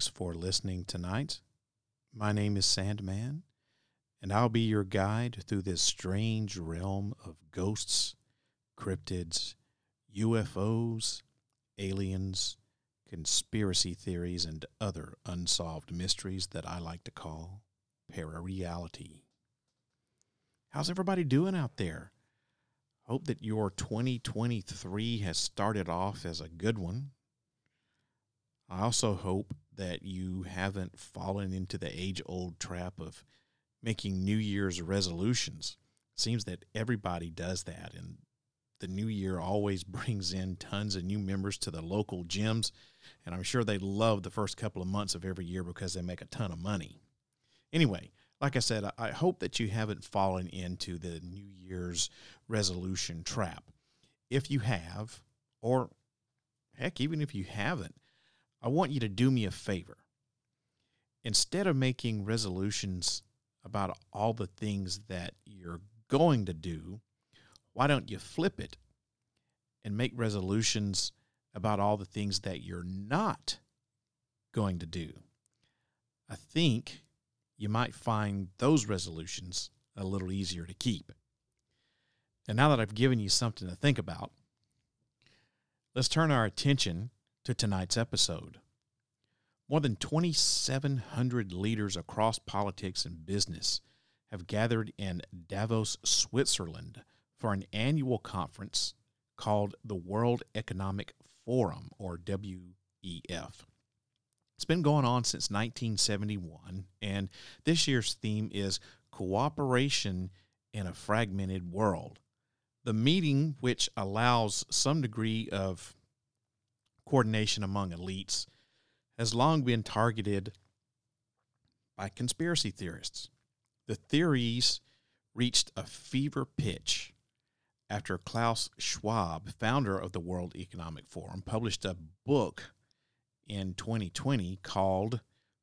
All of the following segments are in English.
Thanks for listening tonight. My name is Sandman, and I'll be your guide through this strange realm of ghosts, cryptids, UFOs, aliens, conspiracy theories, and other unsolved mysteries that I like to call para reality. How's everybody doing out there? Hope that your 2023 has started off as a good one. I also hope that you haven't fallen into the age old trap of making New Year's resolutions. It Seems that everybody does that, and the new year always brings in tons of new members to the local gyms, and I'm sure they love the first couple of months of every year because they make a ton of money. Anyway, like I said, I hope that you haven't fallen into the New Year's resolution trap. If you have, or heck, even if you haven't, I want you to do me a favor. Instead of making resolutions about all the things that you're going to do, why don't you flip it and make resolutions about all the things that you're not going to do? I think you might find those resolutions a little easier to keep. And now that I've given you something to think about, let's turn our attention to tonight's episode. More than 2,700 leaders across politics and business have gathered in Davos, Switzerland for an annual conference called the World Economic Forum, or WEF. It's been going on since 1971, and this year's theme is Cooperation in a Fragmented World. The meeting, which allows some degree of coordination among elites, has long been targeted by conspiracy theorists. The theories reached a fever pitch after Klaus Schwab, founder of the World Economic Forum, published a book in 2020 called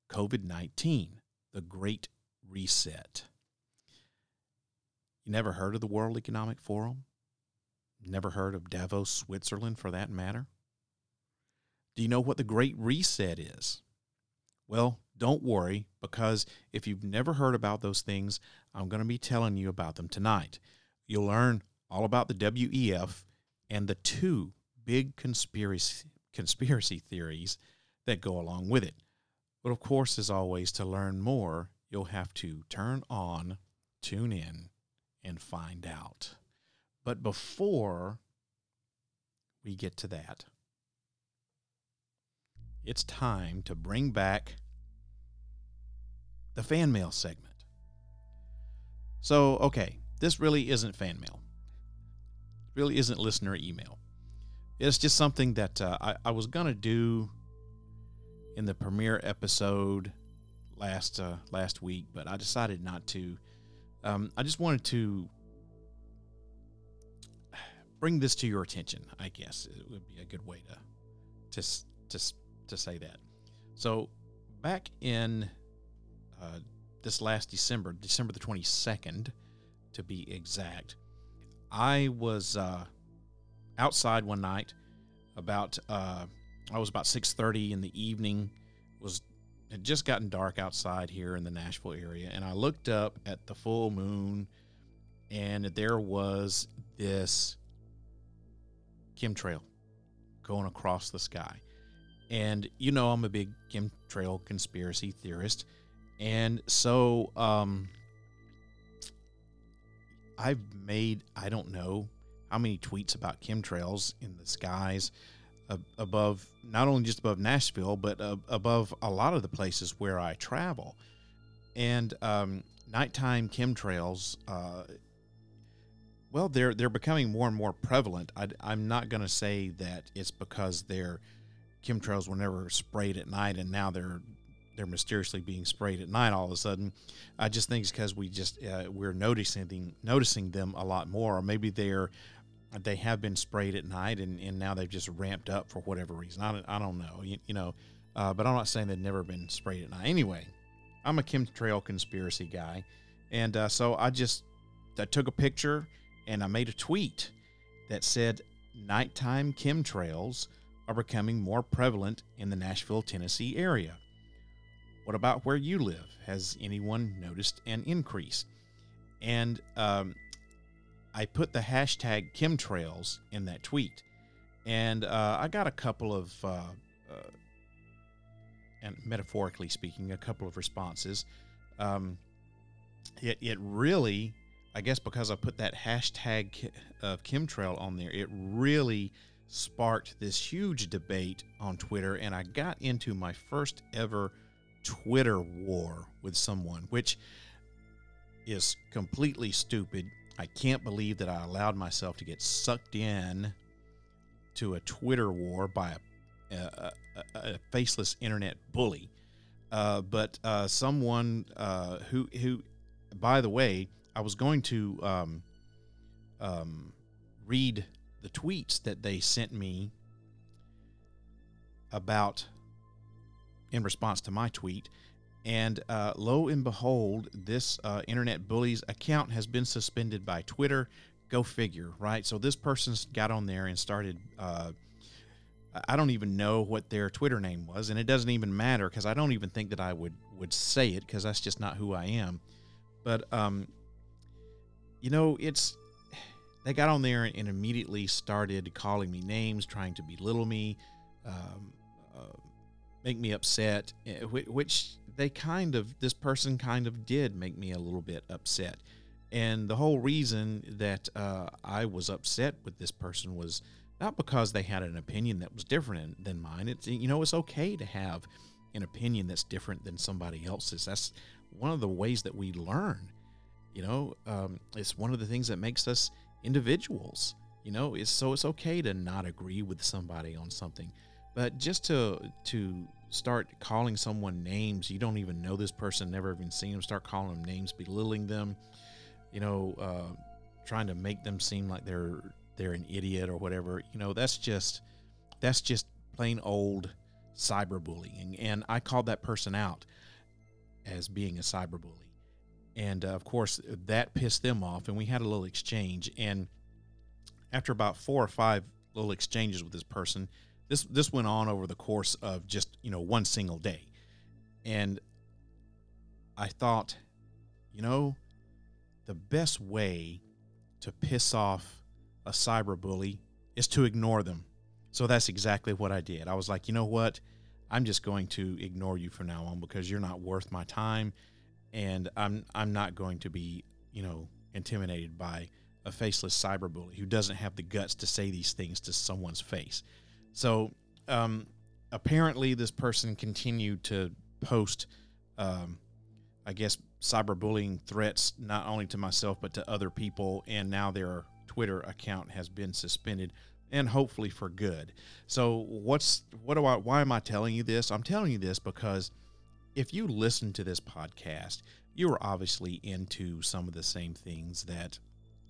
COVID 19 The Great Reset. You never heard of the World Economic Forum? Never heard of Davos, Switzerland, for that matter? Do you know what the Great Reset is? Well, don't worry, because if you've never heard about those things, I'm going to be telling you about them tonight. You'll learn all about the WEF and the two big conspiracy conspiracy theories that go along with it. But of course, as always, to learn more, you'll have to turn on, tune in, and find out. But before we get to that, it's time to bring back the fan mail segment. So, okay, this really isn't fan mail. It really isn't listener email. It's just something that uh, I, I was gonna do in the premiere episode last uh, last week, but I decided not to. Um, I just wanted to bring this to your attention. I guess it would be a good way to to to to say that. So, back in uh, this last December, December the twenty second, to be exact, I was uh, outside one night about uh, I was about six thirty in the evening. Was had just gotten dark outside here in the Nashville area, and I looked up at the full moon, and there was this chemtrail going across the sky. And you know, I'm a big chemtrail conspiracy theorist, and so um, I've made I don't know how many tweets about chemtrails in the skies above not only just above Nashville, but uh, above a lot of the places where I travel. And um, nighttime chemtrails, uh, well, they're they're becoming more and more prevalent. I, am not going to say that it's because their chemtrails were never sprayed at night and now they're they're mysteriously being sprayed at night all of a sudden. I just think it's because we just uh, we're noticing noticing them a lot more, or maybe they're they have been sprayed at night and, and now they've just ramped up for whatever reason. I don't, I don't know, you, you know, uh, but I'm not saying they've never been sprayed at night. Anyway, I'm a chemtrail conspiracy guy. And uh, so I just I took a picture and I made a tweet that said nighttime chemtrails are becoming more prevalent in the Nashville, Tennessee area. What about where you live? Has anyone noticed an increase? And um, I put the hashtag chemtrails in that tweet, and uh, I got a couple of, uh, uh, and metaphorically speaking, a couple of responses. Um, it it really, I guess, because I put that hashtag of chemtrail on there, it really sparked this huge debate on Twitter, and I got into my first ever Twitter war with someone, which is completely stupid I can't believe that I allowed myself to get sucked in to a Twitter war by a, a, a, a faceless internet bully. Uh, but uh, someone uh, who, who, by the way, I was going to um, um, read the tweets that they sent me about in response to my tweet and uh, lo and behold, this uh, internet bully's account has been suspended by Twitter. Go figure, right? So this person's got on there and started. Uh, I don't even know what their Twitter name was, and it doesn't even matter because I don't even think that I would would say it because that's just not who I am. But um, you know, it's they got on there and immediately started calling me names, trying to belittle me, um, uh, make me upset, eh, which they kind of this person kind of did make me a little bit upset. And the whole reason that uh, i was upset with this person was not because they had an opinion that was different than mine. It's you know it's okay to have an opinion that's different than somebody else's. That's one of the ways that we learn you know? Um, it's one of the things that makes us individuals you know it's so it's okay to not agree with somebody on something but just to to start calling someone names you don't even know this person never even seen them start calling them names belittling them you know uh, trying to make them seem like they're they're an idiot or whatever you know that's just that's just plain old cyberbullying and i called that person out as being a cyberbully and uh, of course that pissed them off and we had a little exchange and after about four or five little exchanges with this person this this went on over the course of just you know one single day, and I thought, you know, the best way to piss off a cyber bully is to ignore them. So that's exactly what I did. I was like, you know what? I'm just going to ignore you from now on because you're not worth my time and I'm I'm not going to be, you know, intimidated by a faceless cyberbully who doesn't have the guts to say these things to someone's face. So, um, apparently, this person continued to post, um, I guess, cyberbullying threats not only to myself but to other people, and now their Twitter account has been suspended and hopefully for good. So what's what do I why am I telling you this? I'm telling you this because if you listen to this podcast, you are obviously into some of the same things that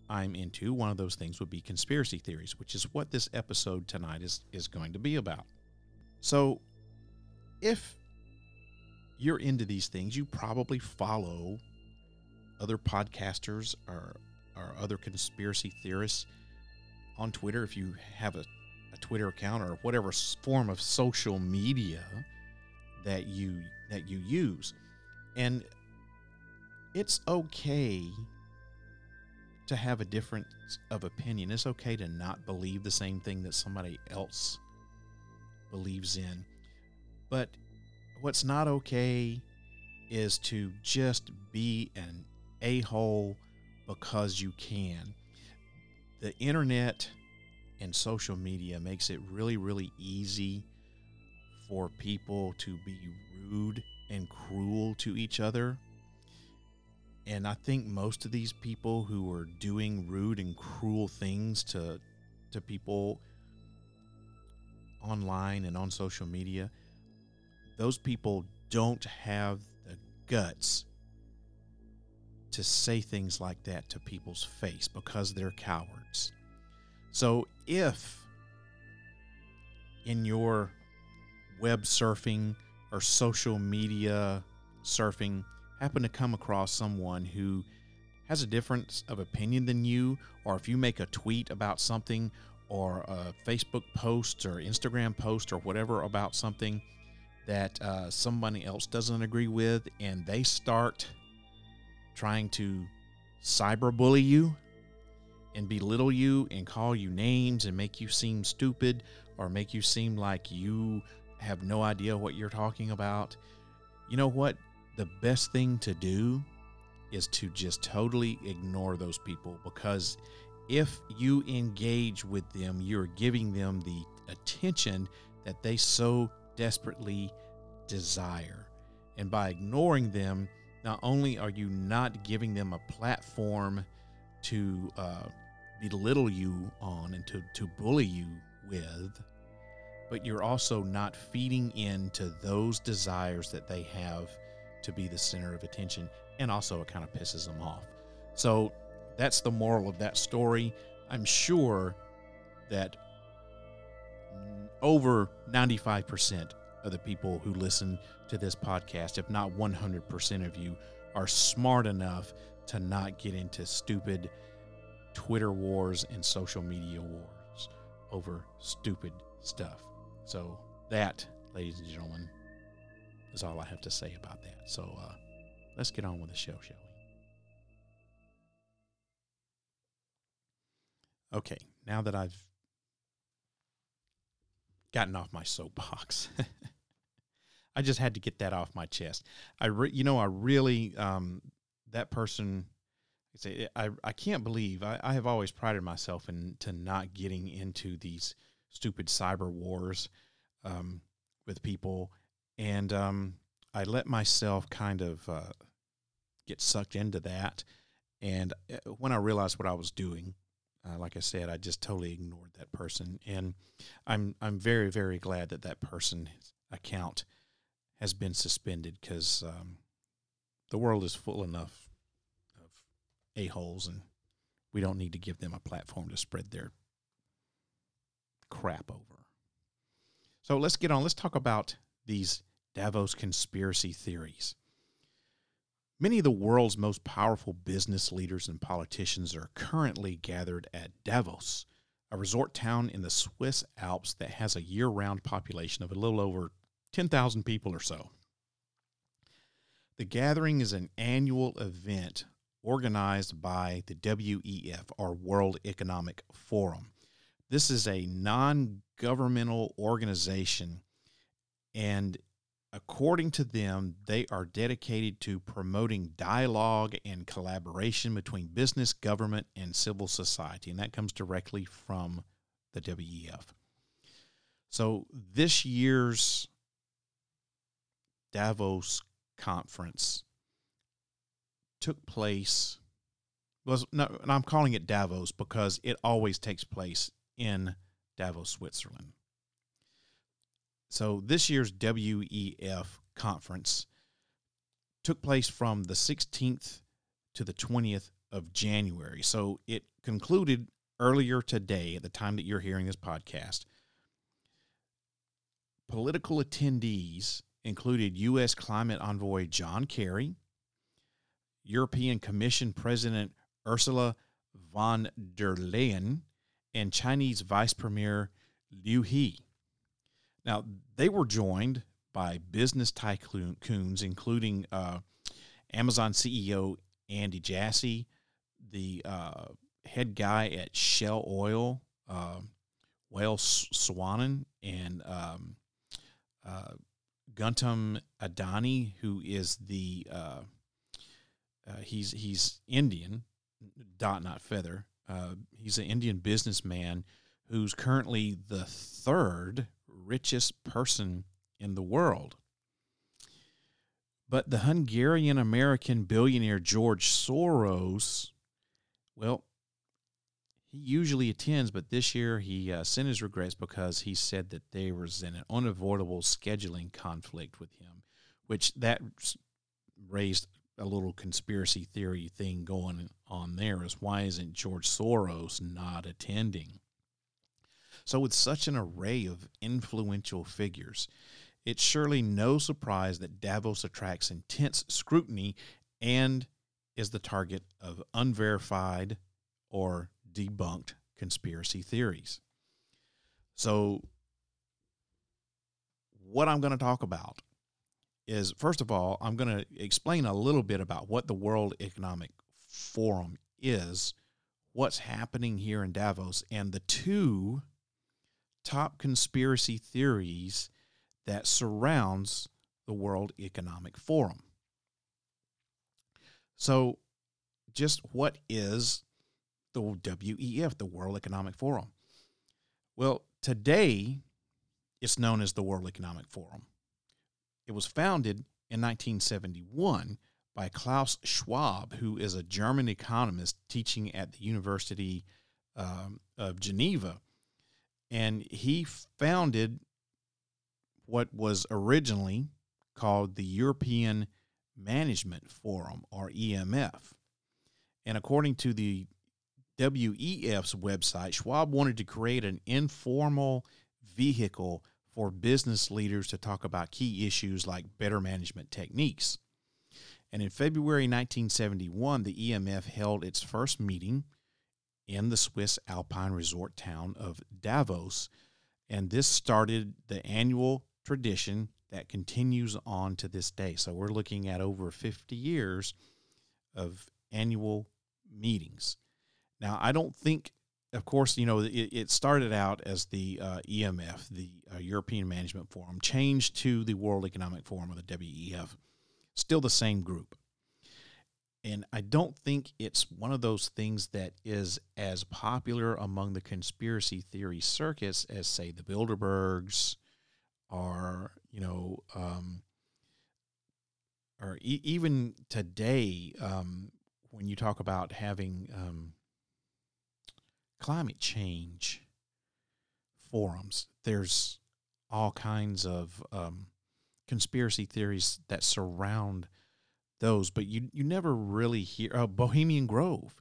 I'm into. One of those things would be conspiracy theories, which is what this episode tonight is is going to be about. So if you're into these things, you probably follow other podcasters or or other conspiracy theorists on Twitter if you have a, a Twitter account or whatever form of social media that you that you use. And it's okay to have a difference of opinion. It's okay to not believe the same thing that somebody else believes in. But what's not okay is to just be an a hole because you can. The internet and social media makes it really, really easy for people to be rude and cruel to each other. And I think most of these people who are doing rude and cruel things to to people online and on social media, those people don't have the guts to say things like that to people's face because they're cowards. So if in your web surfing or social media surfing happen to come across someone who has a difference of opinion than you, or if you make a tweet about something, or a Facebook post, or Instagram post, or whatever about something that uh, somebody else doesn't agree with, and they start trying to cyberbully you and belittle you and call you names and make you seem stupid or make you seem like you have no idea what you're talking about, you know what? The best thing to do is to just totally ignore those people because if you engage with them, you're giving them the attention that they so desperately desire. And by ignoring them, not only are you not giving them a platform to uh, belittle you on and to, to bully you with, but you're also not feeding into those desires that they have to be the center of attention. And also, it kind of pisses them off. So, that's the moral of that story. I'm sure that over 95% of the people who listen to this podcast, if not 100% of you, are smart enough to not get into stupid Twitter wars and social media wars over stupid stuff. So, that, ladies and gentlemen, is all I have to say about that. So, uh, let's get on with the show, shall we? Okay, now that I've gotten off my soapbox. I just had to get that off my chest. I, re- you know, I really, um, that person, I I, can't believe I, I have always prided myself in to not getting into these stupid cyber wars um, with people, and um, I let myself kind of uh, get sucked into that. And uh, when I realized what I was doing, uh, like I said, I just totally ignored that person, and I'm I'm very very glad that that person's account has been suspended because um, the world is full enough of a holes, and we don't need to give them a platform to spread their crap over. So let's get on. Let's talk about these Davos conspiracy theories. Many of the world's most powerful business leaders and politicians are currently gathered at Davos, a resort town in the Swiss Alps that has a year round population of a little over 10,000 people or so. The gathering is an annual event organized by the WEF, or World Economic Forum. This is a non governmental organization, and according to them, they are dedicated to promoting dialogue and collaboration between business, government, and civil society. And that comes directly from the WEF. So this year's Davos conference took place was and I'm calling it Davos because it always takes place in Davos, Switzerland. So this year's WEF conference took place from the 16th to the 20th of January. So it concluded earlier today at the time that you're hearing this podcast. Political attendees included U.S. climate envoy John Kerry, European Commission President Ursula von der Leyen, and Chinese Vice Premier Liu He. Now, they were joined by business tycoons, including uh, Amazon CEO Andy Jassy, the uh, head guy at Shell Oil, uh, Wael Sawan, and um, uh, Gautam Adani, who is the uh, uh, he's he's Indian, dot not feather. Uh, he's an Indian businessman who's currently the third richest person in the world. But the Hungarian American billionaire George Soros, well, he usually attends, but this year he uh, sent his regrets because he said that there was an unavoidable scheduling conflict with him, which that raised a little conspiracy theory thing going on there is why isn't George Soros not attending? So, with such an array of influential figures, it's surely no surprise that Davos attracts intense scrutiny and is the target of unverified or debunked conspiracy theories. So, what I'm going to talk about is first of all, I'm going to explain a little bit about what the World Economic Forum is, what's happening here in Davos, and the two top conspiracy theories that surrounds the World Economic Forum. So, just what is the WEF, the World Economic Forum? Well, today it's known as the World Economic Forum. It was founded in 1971 by Klaus Schwab, who is a German economist teaching at the University um, of Geneva. And he founded what was originally called the European Management Forum, or EMF. And according to the WEF's website, Schwab wanted to create an informal vehicle for business leaders to talk about key issues like better management techniques. And in February 1971, the EMF held its first meeting in the Swiss alpine resort town of Davos. And this started the annual tradition that continues on to this day. So we're looking at over 50 years of annual meetings. Now, I don't think of course, you know, it, it started out as the uh, EMF, the uh, European Management Forum, changed to the World Economic Forum or the WEF. Still the same group. And I don't think it's one of those things that is as popular among the conspiracy theory circuits as, say, the Bilderbergs or, you know, um, or e- even today, um, when you talk about having um, climate change forums. There's all kinds of um, conspiracy theories that surround those, but you you never really hear uh, Bohemian Grove.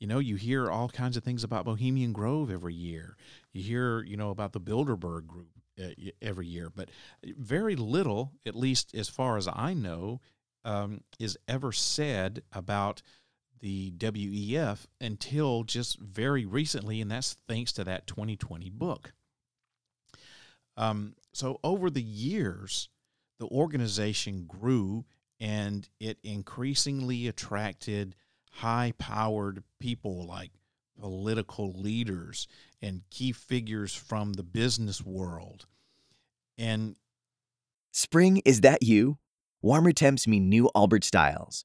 You know, you hear all kinds of things about Bohemian Grove every year. You hear, you know, about the Bilderberg group uh, every year, but very little, at least as far as I know, um, is ever said about the WEF until just very recently, and that's thanks to that 2020 book. Um, so, over the years, the organization grew and it increasingly attracted high powered people like political leaders and key figures from the business world. And spring, is that you? Warmer temps mean new Allbirds styles.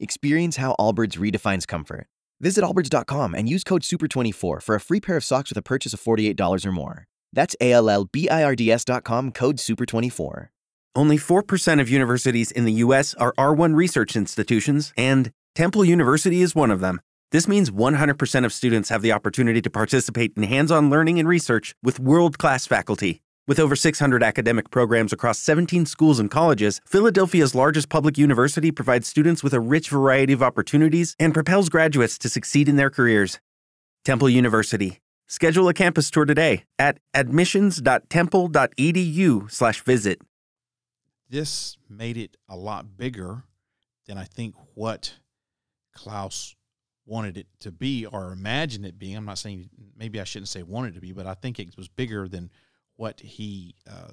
Experience how Allbirds redefines comfort. Visit allbirds.com and use code SUPER24 for a free pair of socks with a purchase of $48 or more. That's A L L B I R D S.com code SUPER24. Only 4% of universities in the U.S. are R1 research institutions, and Temple University is one of them. This means 100% of students have the opportunity to participate in hands on learning and research with world class faculty. With over 600 academic programs across 17 schools and colleges, Philadelphia's largest public university provides students with a rich variety of opportunities and propels graduates to succeed in their careers. Temple University. Schedule a campus tour today at admissions.temple.edu/visit. This made it a lot bigger than I think what Klaus wanted it to be or imagined it being. I'm not saying maybe I shouldn't say wanted to be, but I think it was bigger than what he uh,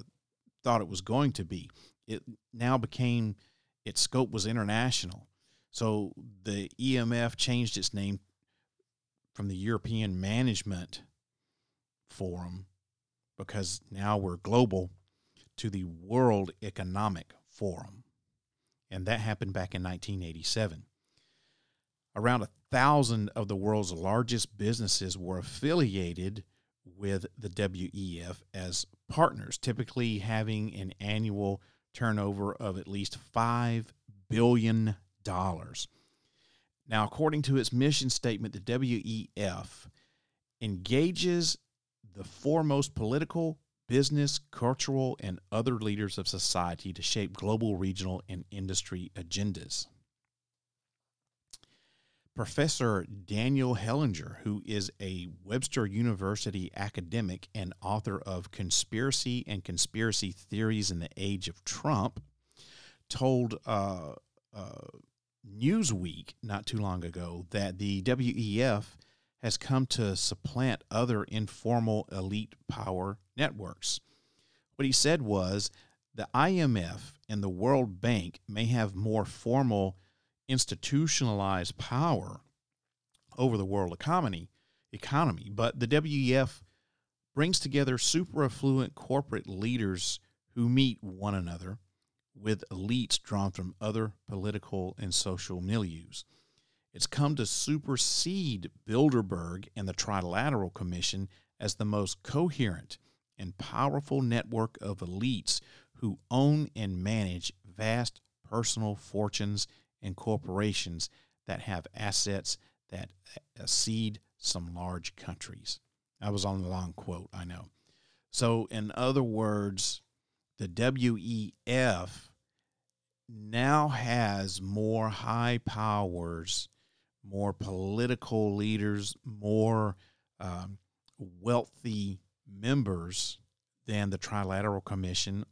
thought it was going to be. It now became its scope was international. So the EMF changed its name from the European Management Forum because now we're global to the World Economic Forum. And that happened back in 1987. Around a thousand of the world's largest businesses were affiliated with the WEF as partners, typically having an annual turnover of at least $5 billion. Now, according to its mission statement, the WEF engages the foremost political, business, cultural, and other leaders of society to shape global, regional, and industry agendas. Professor Daniel Hellinger, who is a Webster University academic and author of Conspiracy and Conspiracy Theories in the Age of Trump, told uh, uh, Newsweek not too long ago that the WEF has come to supplant other informal elite power networks. What he said was the IMF and the World Bank may have more formal institutionalized power over the world economy economy but the WEF brings together super affluent corporate leaders who meet one another with elites drawn from other political and social milieus. It's come to supersede Bilderberg and the Trilateral Commission as the most coherent and powerful network of elites who own and manage vast personal fortunes and corporations that have assets that exceed some large countries. I was on the long quote, I know. So, in other words, the WEF now has more high powers, more political leaders, more um, wealthy members than the Trilateral Commission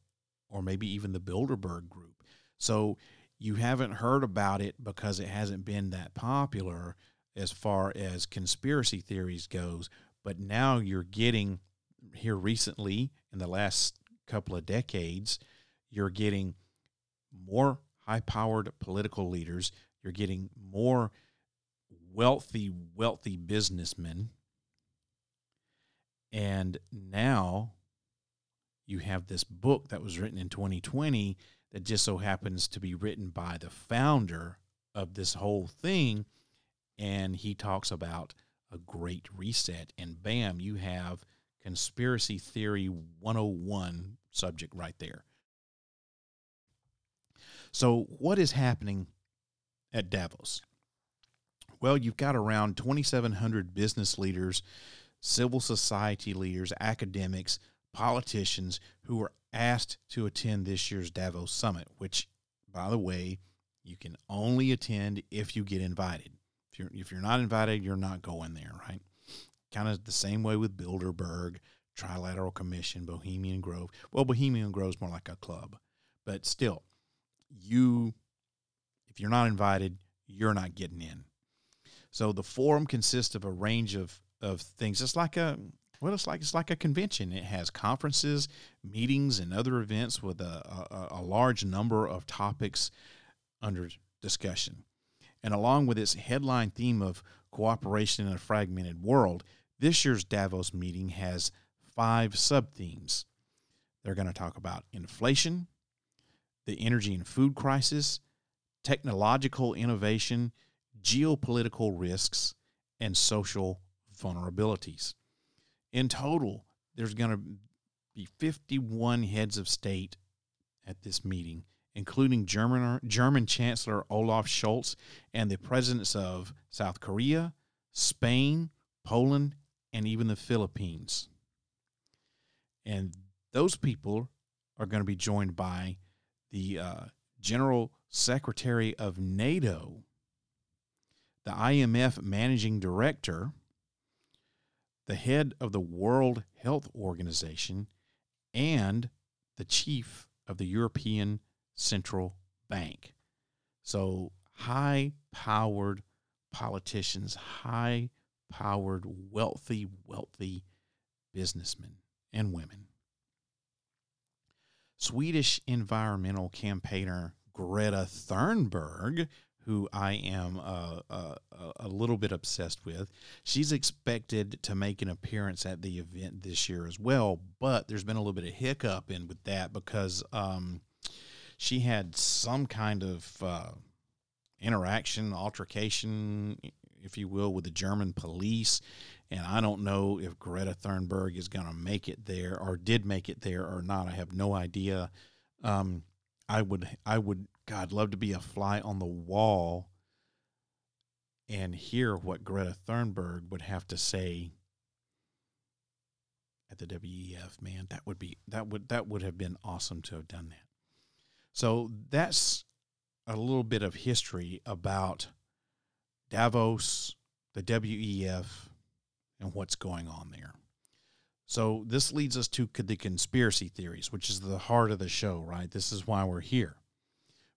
or maybe even the Bilderberg Group. So you haven't heard about it because it hasn't been that popular as far as conspiracy theories goes but now you're getting here recently in the last couple of decades you're getting more high powered political leaders you're getting more wealthy wealthy businessmen and now you have this book that was written in 2020 that just so happens to be written by the founder of this whole thing. And he talks about a great reset. And bam, you have conspiracy theory 101 subject right there. So, what is happening at Davos? Well, you've got around 2,700 business leaders, civil society leaders, academics, politicians who are asked to attend this year's Davos Summit, which, by the way, you can only attend if you get invited. If you're if you're not invited, you're not going there, right? Kind of the same way with Bilderberg, Trilateral Commission, Bohemian Grove. Well, Bohemian Grove is more like a club, but still, you if you're not invited, you're not getting in. So the forum consists of a range of of things. It's like a well, it's like it's like a convention. It has conferences, meetings, and other events with a, a, a large number of topics under discussion. And along with its headline theme of cooperation in a fragmented world, this year's Davos meeting has five sub themes. They're going to talk about inflation, the energy and food crisis, technological innovation, geopolitical risks, and social vulnerabilities. In total, there's going to be 51 heads of state at this meeting, including German, German Chancellor Olaf Scholz and the presidents of South Korea, Spain, Poland, and even the Philippines. And those people are going to be joined by the uh, General Secretary of NATO, the IMF Managing Director, the head of the World Health Organization, and the chief of the European Central Bank. So, high powered politicians, high powered, wealthy, wealthy businessmen and women. Swedish environmental campaigner Greta Thunberg, who I am uh, uh, a little bit obsessed with, she's expected to make an appearance at the event this year as well. But there's been a little bit of hiccup in with that because um, she had some kind of uh, interaction, altercation, if you will, with the German police. And I don't know if Greta Thunberg is going to make it there or did make it there or not. I have no idea. Um, I would, I would, God, love to be a fly on the wall and hear what Greta Thunberg would have to say at the WEF. Man, that would be that would that would have been awesome to have done that. So that's a little bit of history about Davos, the WEF, and what's going on there. So this leads us to the conspiracy theories, which is the heart of the show, right? This is why we're here.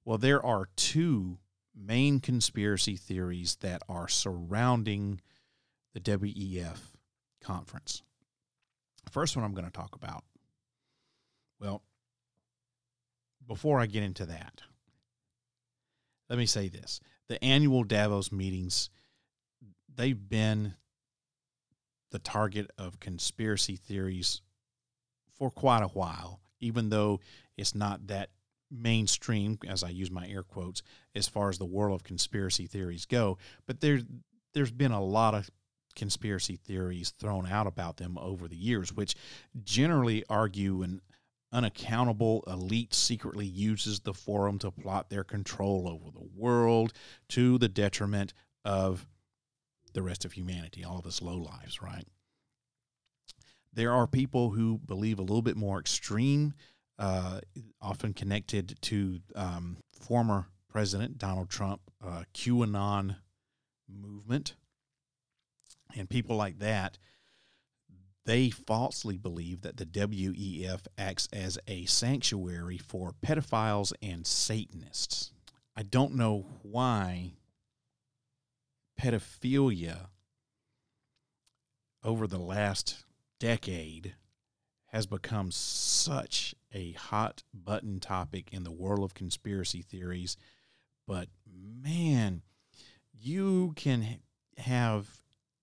Well, there are two main conspiracy theories that are surrounding the WEF conference. First one I'm going to talk about. Well, before I get into that, let me say this the annual Davos meetings, they've been the target of conspiracy theories for quite a while, even though it's not that mainstream, as I use my air quotes, as far as the world of conspiracy theories go. But there's there's been a lot of conspiracy theories thrown out about them over the years, which generally argue an unaccountable elite secretly uses the forum to plot their control over the world to the detriment of the rest of humanity, all of us low lives, right? There are people who believe a little bit more extreme, uh, often connected to um, former President Donald Trump, uh, QAnon movement, and people like that they falsely believe that the WEF acts as a sanctuary for pedophiles and Satanists. I don't know why pedophilia over the last decade has become such a hot button topic in the world of conspiracy theories. But man, you can have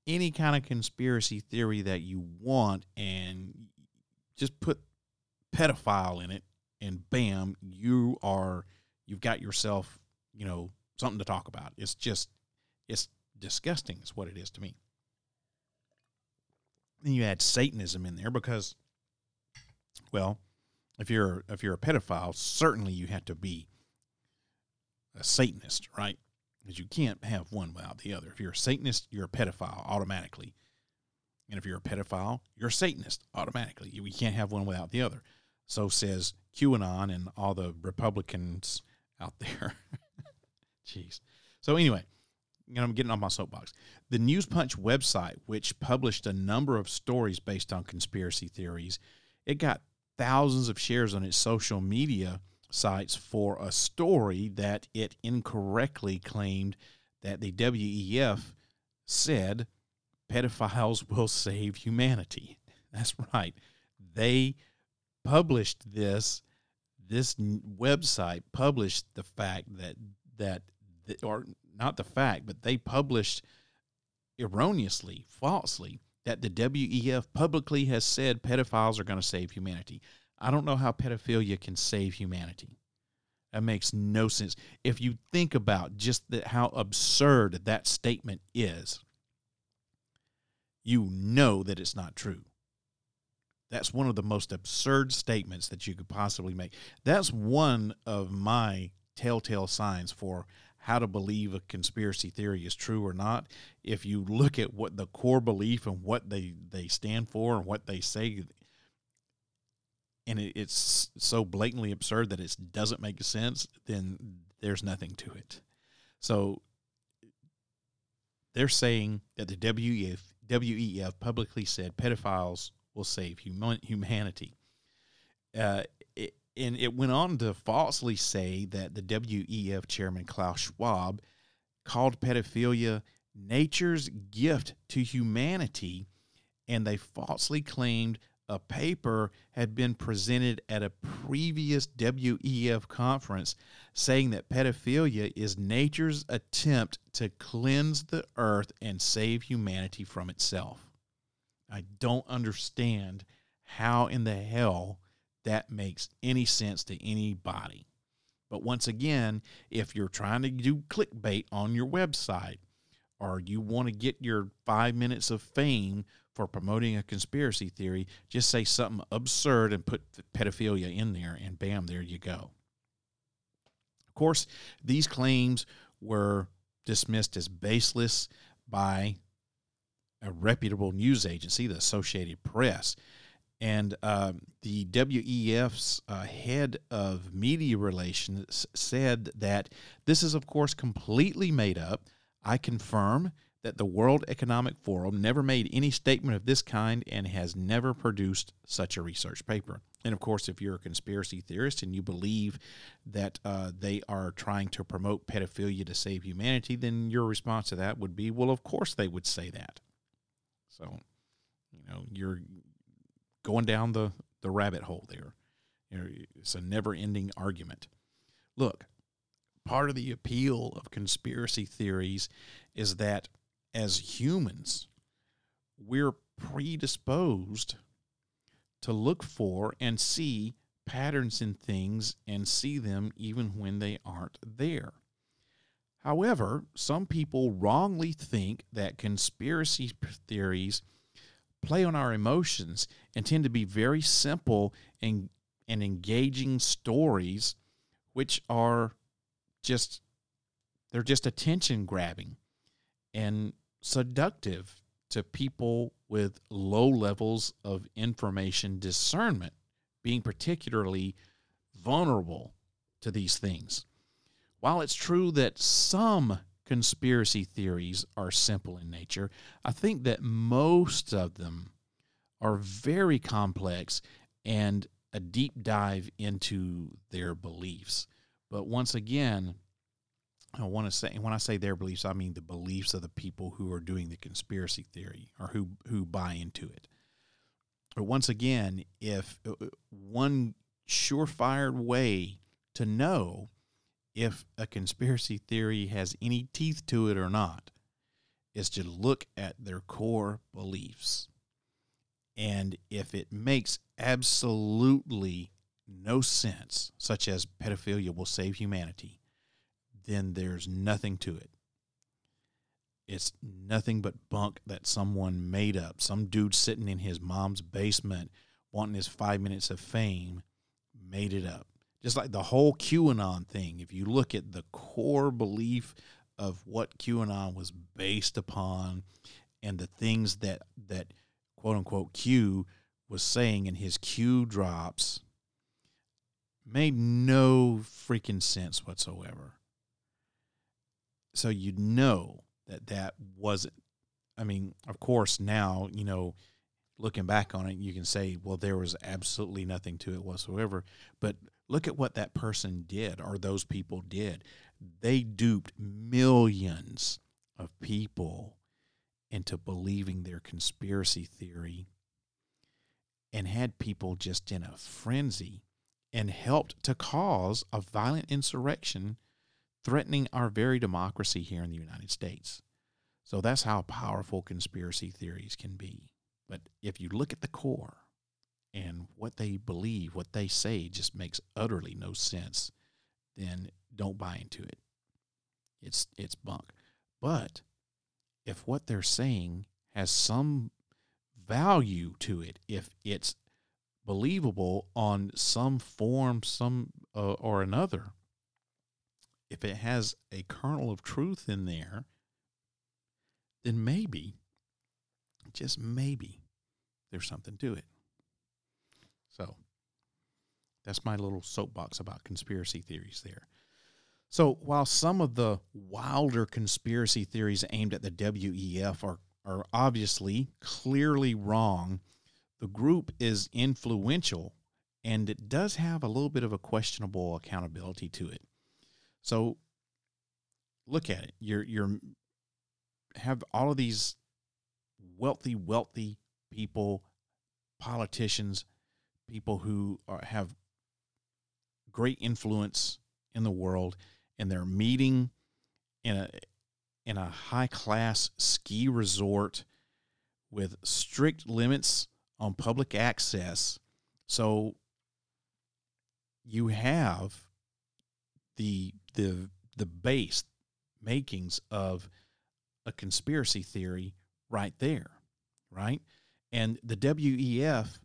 any kind of conspiracy theory that you want and just put pedophile in it and bam you are you've got yourself you know something to talk about it's just it's disgusting is what it is to me then you add satanism in there because well if you're if you're a pedophile certainly you have to be a satanist right because you can't have one without the other. If you're a Satanist, you're a pedophile automatically. And if you're a pedophile, you're a Satanist automatically. You, you can't have one without the other. So says QAnon and all the Republicans out there. Jeez. So anyway, I'm getting on my soapbox. The News Punch website, which published a number of stories based on conspiracy theories, it got thousands of shares on its social media sites for a story that it incorrectly claimed that the WEF said pedophiles will save humanity. That's right. They published this this website published the fact that that or not the fact, but they published erroneously, falsely that the WEF publicly has said pedophiles are going to save humanity. I don't know how pedophilia can save humanity. That makes no sense. If you think about just the, how absurd that statement is, you know that it's not true. That's one of the most absurd statements that you could possibly make. That's one of my telltale signs for how to believe a conspiracy theory is true or not. If you look at what the core belief and what they, they stand for and what they say, and it, it's so blatantly absurd that it doesn't make sense, then there's nothing to it. So they're saying that the WEF, WEF publicly said pedophiles will save human, humanity. Uh, and it went on to falsely say that the WEF chairman Klaus Schwab called pedophilia nature's gift to humanity, and they falsely claimed a paper had been presented at a previous WEF conference saying that pedophilia is nature's attempt to cleanse the earth and save humanity from itself. I don't understand how in the hell that makes any sense to anybody. But once again, if you're trying to do clickbait on your website or you want to get your five minutes of fame for promoting a conspiracy theory, just say something absurd and put pedophilia in there, and bam, there you go. Of course, these claims were dismissed as baseless by a reputable news agency, the Associated Press. And uh, the WEF's uh, head of media relations said that this is, of course, completely made up. I confirm that the World Economic Forum never made any statement of this kind and has never produced such a research paper. And of course, if you're a conspiracy theorist and you believe that uh, they are trying to promote pedophilia to save humanity, then your response to that would be, well, of course they would say that. So, you know, you're going down the, the rabbit hole there. It's a never ending argument. Look, part of the appeal of conspiracy theories is that as humans, we're predisposed to look for and see patterns in things and see them even when they aren't there. However, some people wrongly think that conspiracy theories play on our emotions and tend to be very simple and, and engaging stories, which are just, they're just attention grabbing and seductive to people with low levels of information discernment, being particularly vulnerable to these things. While it's true that some conspiracy theories are simple in nature, I think that most of them are very complex and a deep dive into their beliefs. But once again, I want to say and when I say their beliefs, I mean the beliefs of the people who are doing the conspiracy theory or who who buy into it. But once again, if uh, uh, one surefire way to know if a conspiracy theory has any teeth to it or not is to look at their core beliefs. And if it makes absolutely no sense, such as pedophilia will save humanity, then there's nothing to it. It's nothing but bunk that someone made up. Some dude sitting in his mom's basement wanting his five minutes of fame made it up just like the whole QAnon thing, if you look at the core belief of what QAnon was based upon and the things that that quote unquote Q was saying in his Q drops made no freaking sense whatsoever. So you know that that wasn't I mean, of course now, you know, looking back on it, you can say, well, there was absolutely nothing to it whatsoever. But Look at what that person did or those people did. They duped millions of people into believing their conspiracy theory and had people just in a frenzy and helped to cause a violent insurrection threatening our very democracy here in the United States. So that's how powerful conspiracy theories can be. But if you look at the core and what they believe, what they say just makes utterly no sense, then don't buy into it. It's it's bunk. But if what they're saying has some value to it, if it's believable on some form, some uh, or another, if it has a kernel of truth in there, then maybe, just maybe, there's something to it. So that's my little soapbox about conspiracy theories there. So while some of the wilder conspiracy theories aimed at the WEF are, are obviously clearly wrong, the group is influential and it does have a little bit of a questionable accountability to it. So look at it. You're you're have all of these wealthy, wealthy people, politicians, people who are, have great influence in the world, and they're meeting in a in a high class ski resort with strict limits on public access. So you have the the the base makings of a conspiracy theory right there, right? And the WEF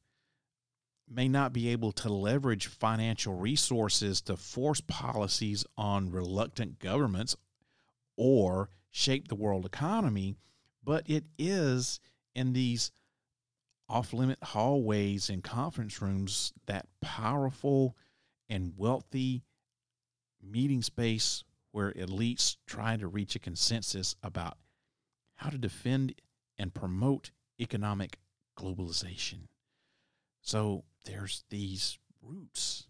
may not be able to leverage financial resources to force policies on reluctant governments or shape the world economy, but it is in these off limit hallways and conference rooms that powerful and wealthy meeting space where elites try to reach a consensus about how to defend and promote economic globalization. So there's these roots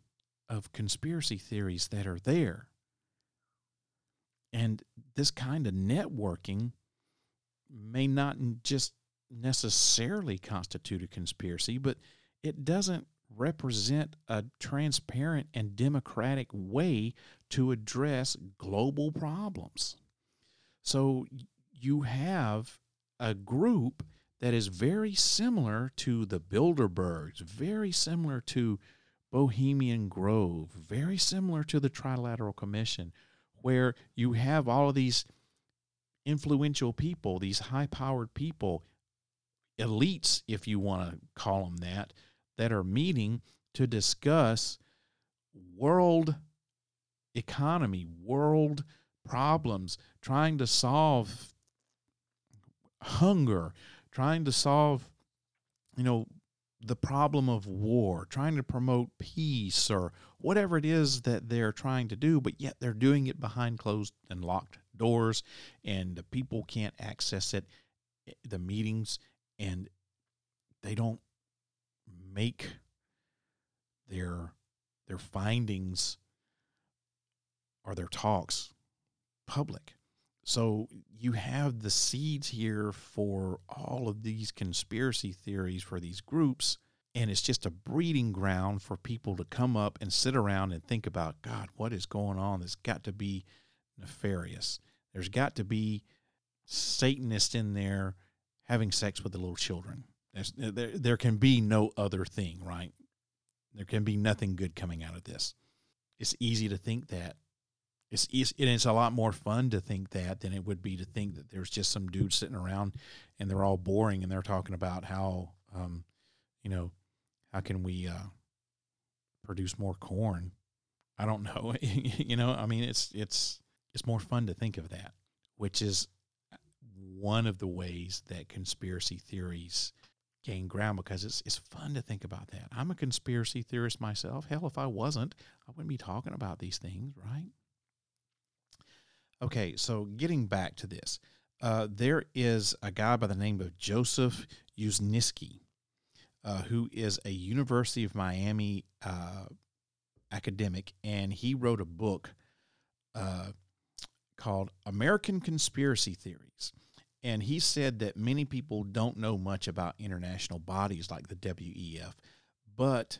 of conspiracy theories that are there. And this kind of networking may not just necessarily constitute a conspiracy, but it doesn't represent a transparent and democratic way to address global problems. So you have a group that is very similar to the Bilderbergs, very similar to Bohemian Grove, very similar to the Trilateral Commission, where you have all of these influential people, these high powered people, elites, if you want to call them that, that are meeting to discuss world economy, world problems, trying to solve hunger, trying to solve, you know, the problem of war, trying to promote peace or whatever it is that they're trying to do, but yet they're doing it behind closed and locked doors and the people can't access it, eh, the meetings, and they don't make their their findings or their talks public. So you have the seeds here for all of these conspiracy theories for these groups. And it's just a breeding ground for people to come up and sit around and think about, God, what is going on? There's got to be nefarious. There's got to be Satanists in there having sex with the little children. There, there can be no other thing, right? There can be nothing good coming out of this. It's easy to think that. It's, it's it's a lot more fun to think that than it would be to think that there's just some dudes sitting around and they're all boring and they're talking about how um, you know how can we uh, produce more corn. I don't know. you know, I mean, it's it's it's more fun to think of that, which is one of the ways that conspiracy theories gain ground because it's it's fun to think about that. I'm a conspiracy theorist myself. Hell, if I wasn't, I wouldn't be talking about these things, right? Okay, so getting back to this, uh, there is a guy by the name of Joseph Uscinski, uh, who is a University of Miami uh, academic, and he wrote a book uh, called American Conspiracy Theories. And he said that many people don't know much about international bodies like the WEF, but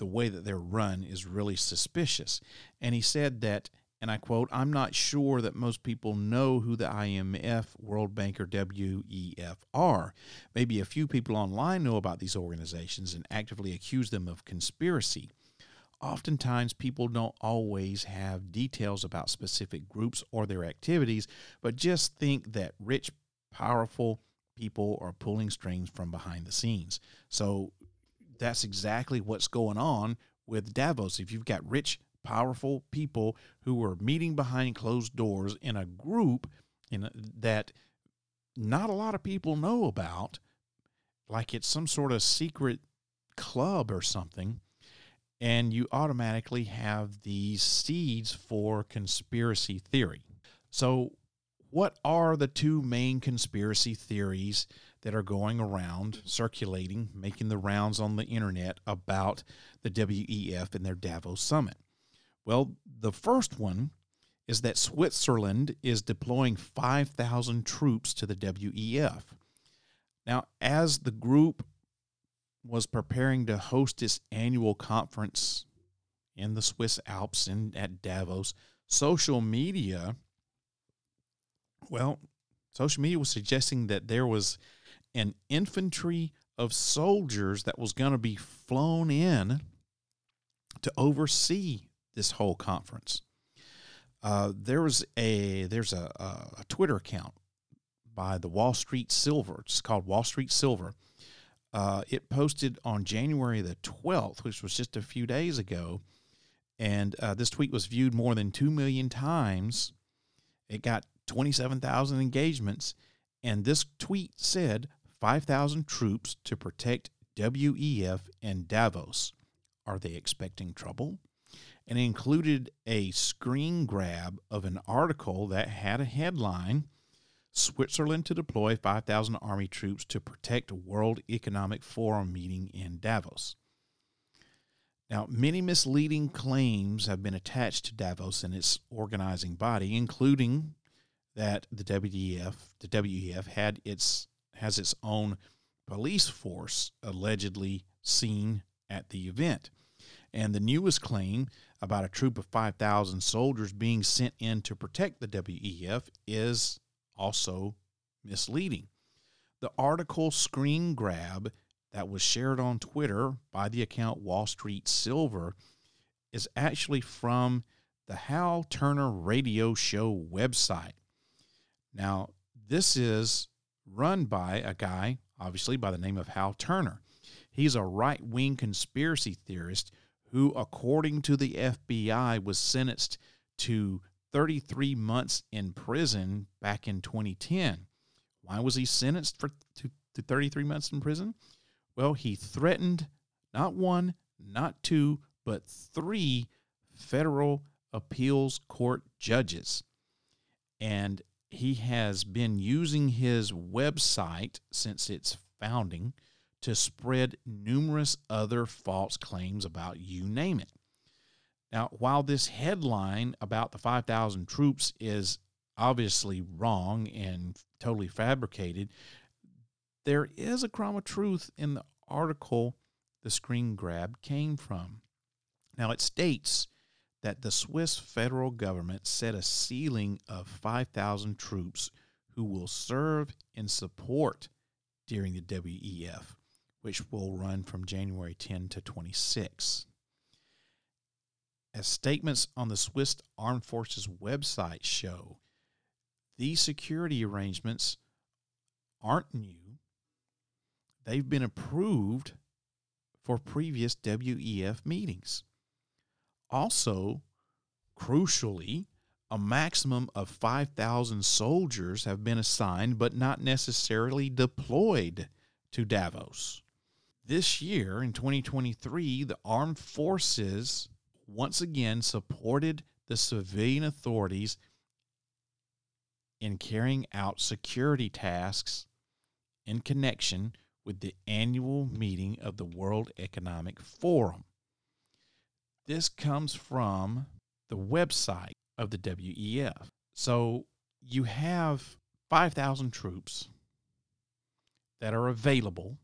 the way that they're run is really suspicious. And he said that, and I quote, I'm not sure that most people know who the IMF, World Bank, or WEF are. Maybe a few people online know about these organizations and actively accuse them of conspiracy. Oftentimes, people don't always have details about specific groups or their activities, but just think that rich, powerful people are pulling strings from behind the scenes. So that's exactly what's going on with Davos. If you've got rich, powerful people who are meeting behind closed doors in a group in a, that not a lot of people know about, like it's some sort of secret club or something, and you automatically have these seeds for conspiracy theory. So, what are the two main conspiracy theories that are going around, circulating, making the rounds on the internet about the WEF and their Davos summit? Well, the first one is that Switzerland is deploying 5,000 troops to the WEF. Now, as the group was preparing to host its annual conference in the Swiss Alps and at Davos, social media, well, social media was suggesting that there was an infantry of soldiers that was going to be flown in to oversee this whole conference. Uh, there was a there's a, a, Twitter account by the Wall Street Silver. It's called Wall Street Silver. Uh, it posted on January the 12th, which was just a few days ago, and uh, this tweet was viewed more than two million times. It got 27,000 engagements, and this tweet said 5,000 troops to protect WEF and Davos. Are they expecting trouble? And included a screen grab of an article that had a headline Switzerland to deploy 5,000 Army troops to protect World Economic Forum meeting in Davos. Now, many misleading claims have been attached to Davos and its organizing body, including that the WEF, the WEF had its has its own police force allegedly seen at the event. And the newest claim about a troop of 5,000 soldiers being sent in to protect the WEF is also misleading. The article screen grab that was shared on Twitter by the account Wall Street Silver is actually from the Hal Turner radio show website. Now, this is run by a guy, obviously, by the name of Hal Turner. He's a right wing conspiracy theorist who, according to the FBI, was sentenced to 33 months in prison back in 2010. Why was he sentenced for to, to 33 months in prison? Well, he threatened not one, not two, but three federal appeals court judges. And he has been using his website since its founding to spread numerous other false claims about you name it. Now, while this headline about the 5,000 troops is obviously wrong and totally fabricated, there is a crumb of truth in the article the screen grab came from. Now, it states that the Swiss federal government set a ceiling of 5,000 troops who will serve in support during the WEF, which will run from January 10 to 26. As statements on the Swiss Armed Forces website show, these security arrangements aren't new. They've been approved for previous WEF meetings. Also, crucially, a maximum of 5,000 soldiers have been assigned but not necessarily deployed to Davos. This year, in 2023, the armed forces once again supported the civilian authorities in carrying out security tasks in connection with the annual meeting of the World Economic Forum. This comes from the website of the WEF. So you have 5,000 troops that are available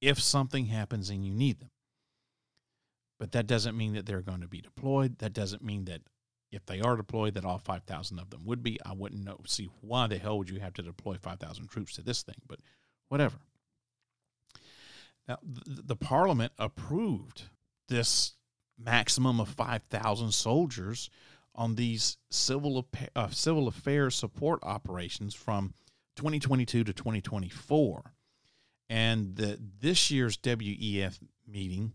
if something happens and you need them. But that doesn't mean that they're going to be deployed. That doesn't mean that if they are deployed, that all 5,000 of them would be. I wouldn't know. See, why the hell would you have to deploy 5,000 troops to this thing? But whatever. Now, the, the parliament approved this maximum of 5,000 soldiers on these civil, uh, civil affairs support operations from 2022 to 2024. And the, this year's WEF meeting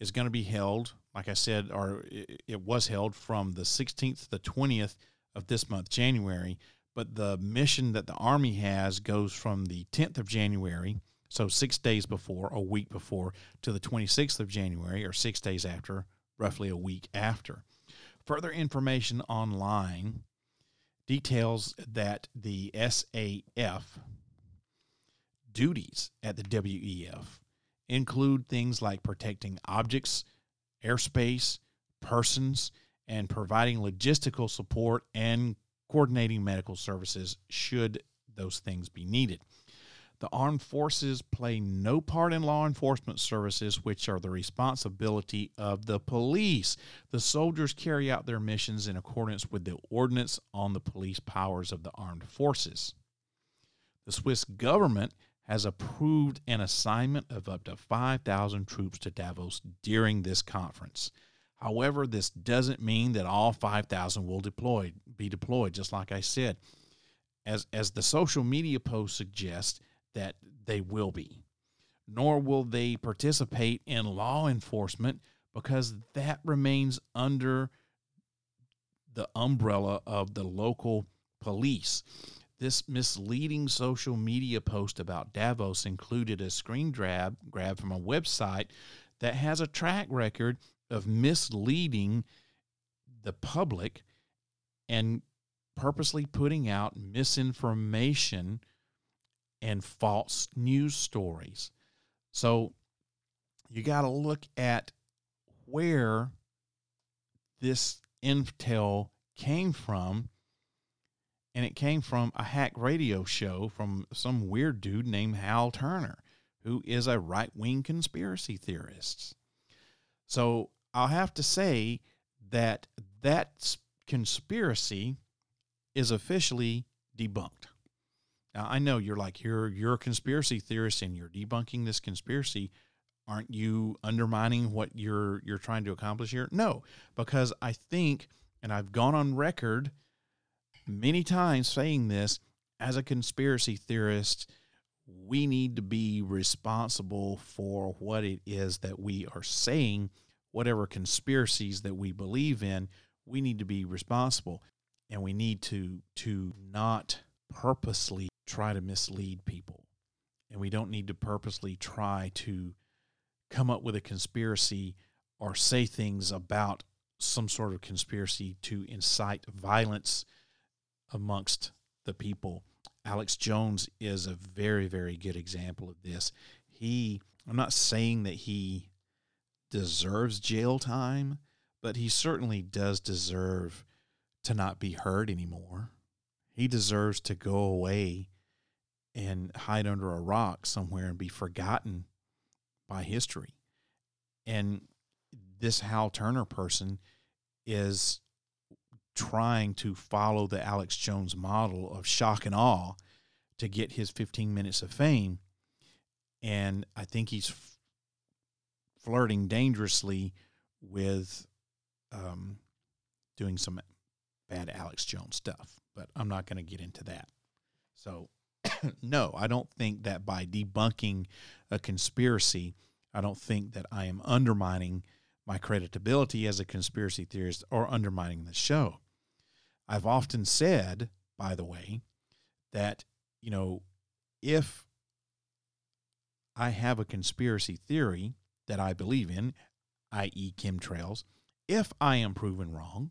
is going to be held, like I said, or it was held from the 16th to the 20th of this month, January. But the mission that the Army has goes from the 10th of January, so six days before, a week before, to the 26th of January, or six days after, roughly a week after. Further information online details that the SAF duties at the WEF include things like protecting objects, airspace, persons, and providing logistical support and coordinating medical services should those things be needed. The armed forces play no part in law enforcement services, which are the responsibility of the police. The soldiers carry out their missions in accordance with the ordinance on the police powers of the armed forces. The Swiss government has approved an assignment of up to 5,000 troops to Davos during this conference. However, this doesn't mean that all 5,000 will deploy, be deployed, just like I said. As, as the social media post suggests, that they will be. Nor will they participate in law enforcement because that remains under the umbrella of the local police. This misleading social media post about Davos included a screen grab, grab from a website that has a track record of misleading the public and purposely putting out misinformation and false news stories. So you got to look at where this intel came from and it came from a hack radio show from some weird dude named Hal Turner, who is a right wing conspiracy theorist. So I'll have to say that that conspiracy is officially debunked. Now I know you're like you're you're a conspiracy theorist and you're debunking this conspiracy. Aren't you undermining what you're you're trying to accomplish here? No, because I think, and I've gone on record many times saying this as a conspiracy theorist, we need to be responsible for what it is that we are saying, whatever conspiracies that we believe in, we need to be responsible and we need to to not purposely try to mislead people. And we don't need to purposely try to come up with a conspiracy or say things about some sort of conspiracy to incite violence amongst the people. Alex Jones is a very, very good example of this. He, I'm not saying that he deserves jail time, but he certainly does deserve to not be heard anymore. He deserves to go away and hide under a rock somewhere and be forgotten by history. And this Hal Turner person is trying to follow the Alex Jones model of shock and awe to get his 15 minutes of fame. And I think he's f- flirting dangerously with um, doing some bad Alex Jones stuff, but I'm not going to get into that. So, no, I don't think that by debunking a conspiracy, I don't think that I am undermining my credibility as a conspiracy theorist or undermining the show. I've often said, by the way, that, you know, if I have a conspiracy theory that I believe in, i.e., chemtrails, if I am proven wrong,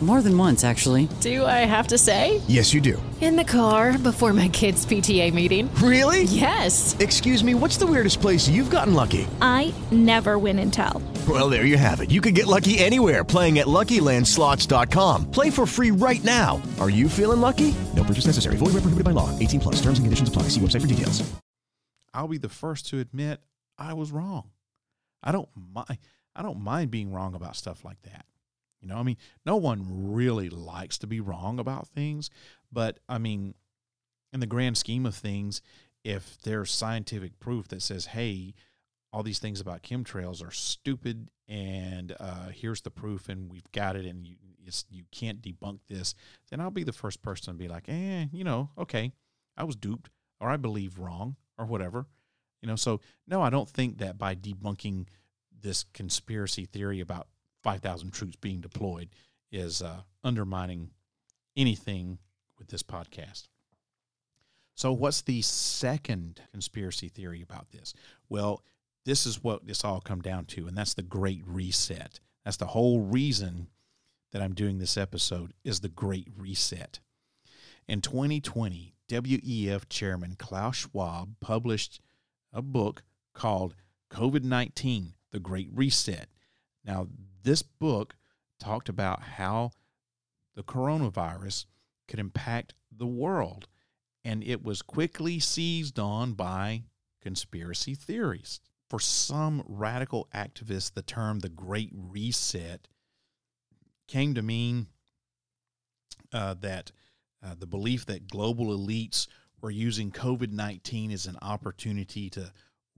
More than once, actually. Do I have to say? Yes, you do. In the car before my kids' PTA meeting. Really? Yes. Excuse me, what's the weirdest place you've gotten lucky? I never win and tell. Well, there you have it. You can get lucky anywhere playing at LuckyLandSlots.com. Play for free right now. Are you feeling lucky? No purchase necessary. Void where prohibited by law. 18 plus. Terms and conditions apply. See website for details. I'll be the first to admit I was wrong. I don't mind. I don't mind being wrong about stuff like that. You know, I mean, no one really likes to be wrong about things, but I mean, in the grand scheme of things, if there's scientific proof that says, "Hey, all these things about chemtrails are stupid," and uh, here's the proof, and we've got it, and you you can't debunk this, then I'll be the first person to be like, "Eh, you know, okay, I was duped, or I believed wrong, or whatever." You know, so no, I don't think that by debunking this conspiracy theory about 5,000 troops being deployed is uh, undermining anything with this podcast. So, what's the second conspiracy theory about this? Well, this is what this all come down to, and that's the Great Reset. That's the whole reason that I'm doing this episode is the Great Reset. In 2020, WEF Chairman Klaus Schwab published a book called COVID 19 The Great Reset. Now, this book talked about how the coronavirus could impact the world, and it was quickly seized on by conspiracy theories. For some radical activists, the term the Great Reset came to mean uh, that uh, the belief that global elites were using COVID 19 as an opportunity to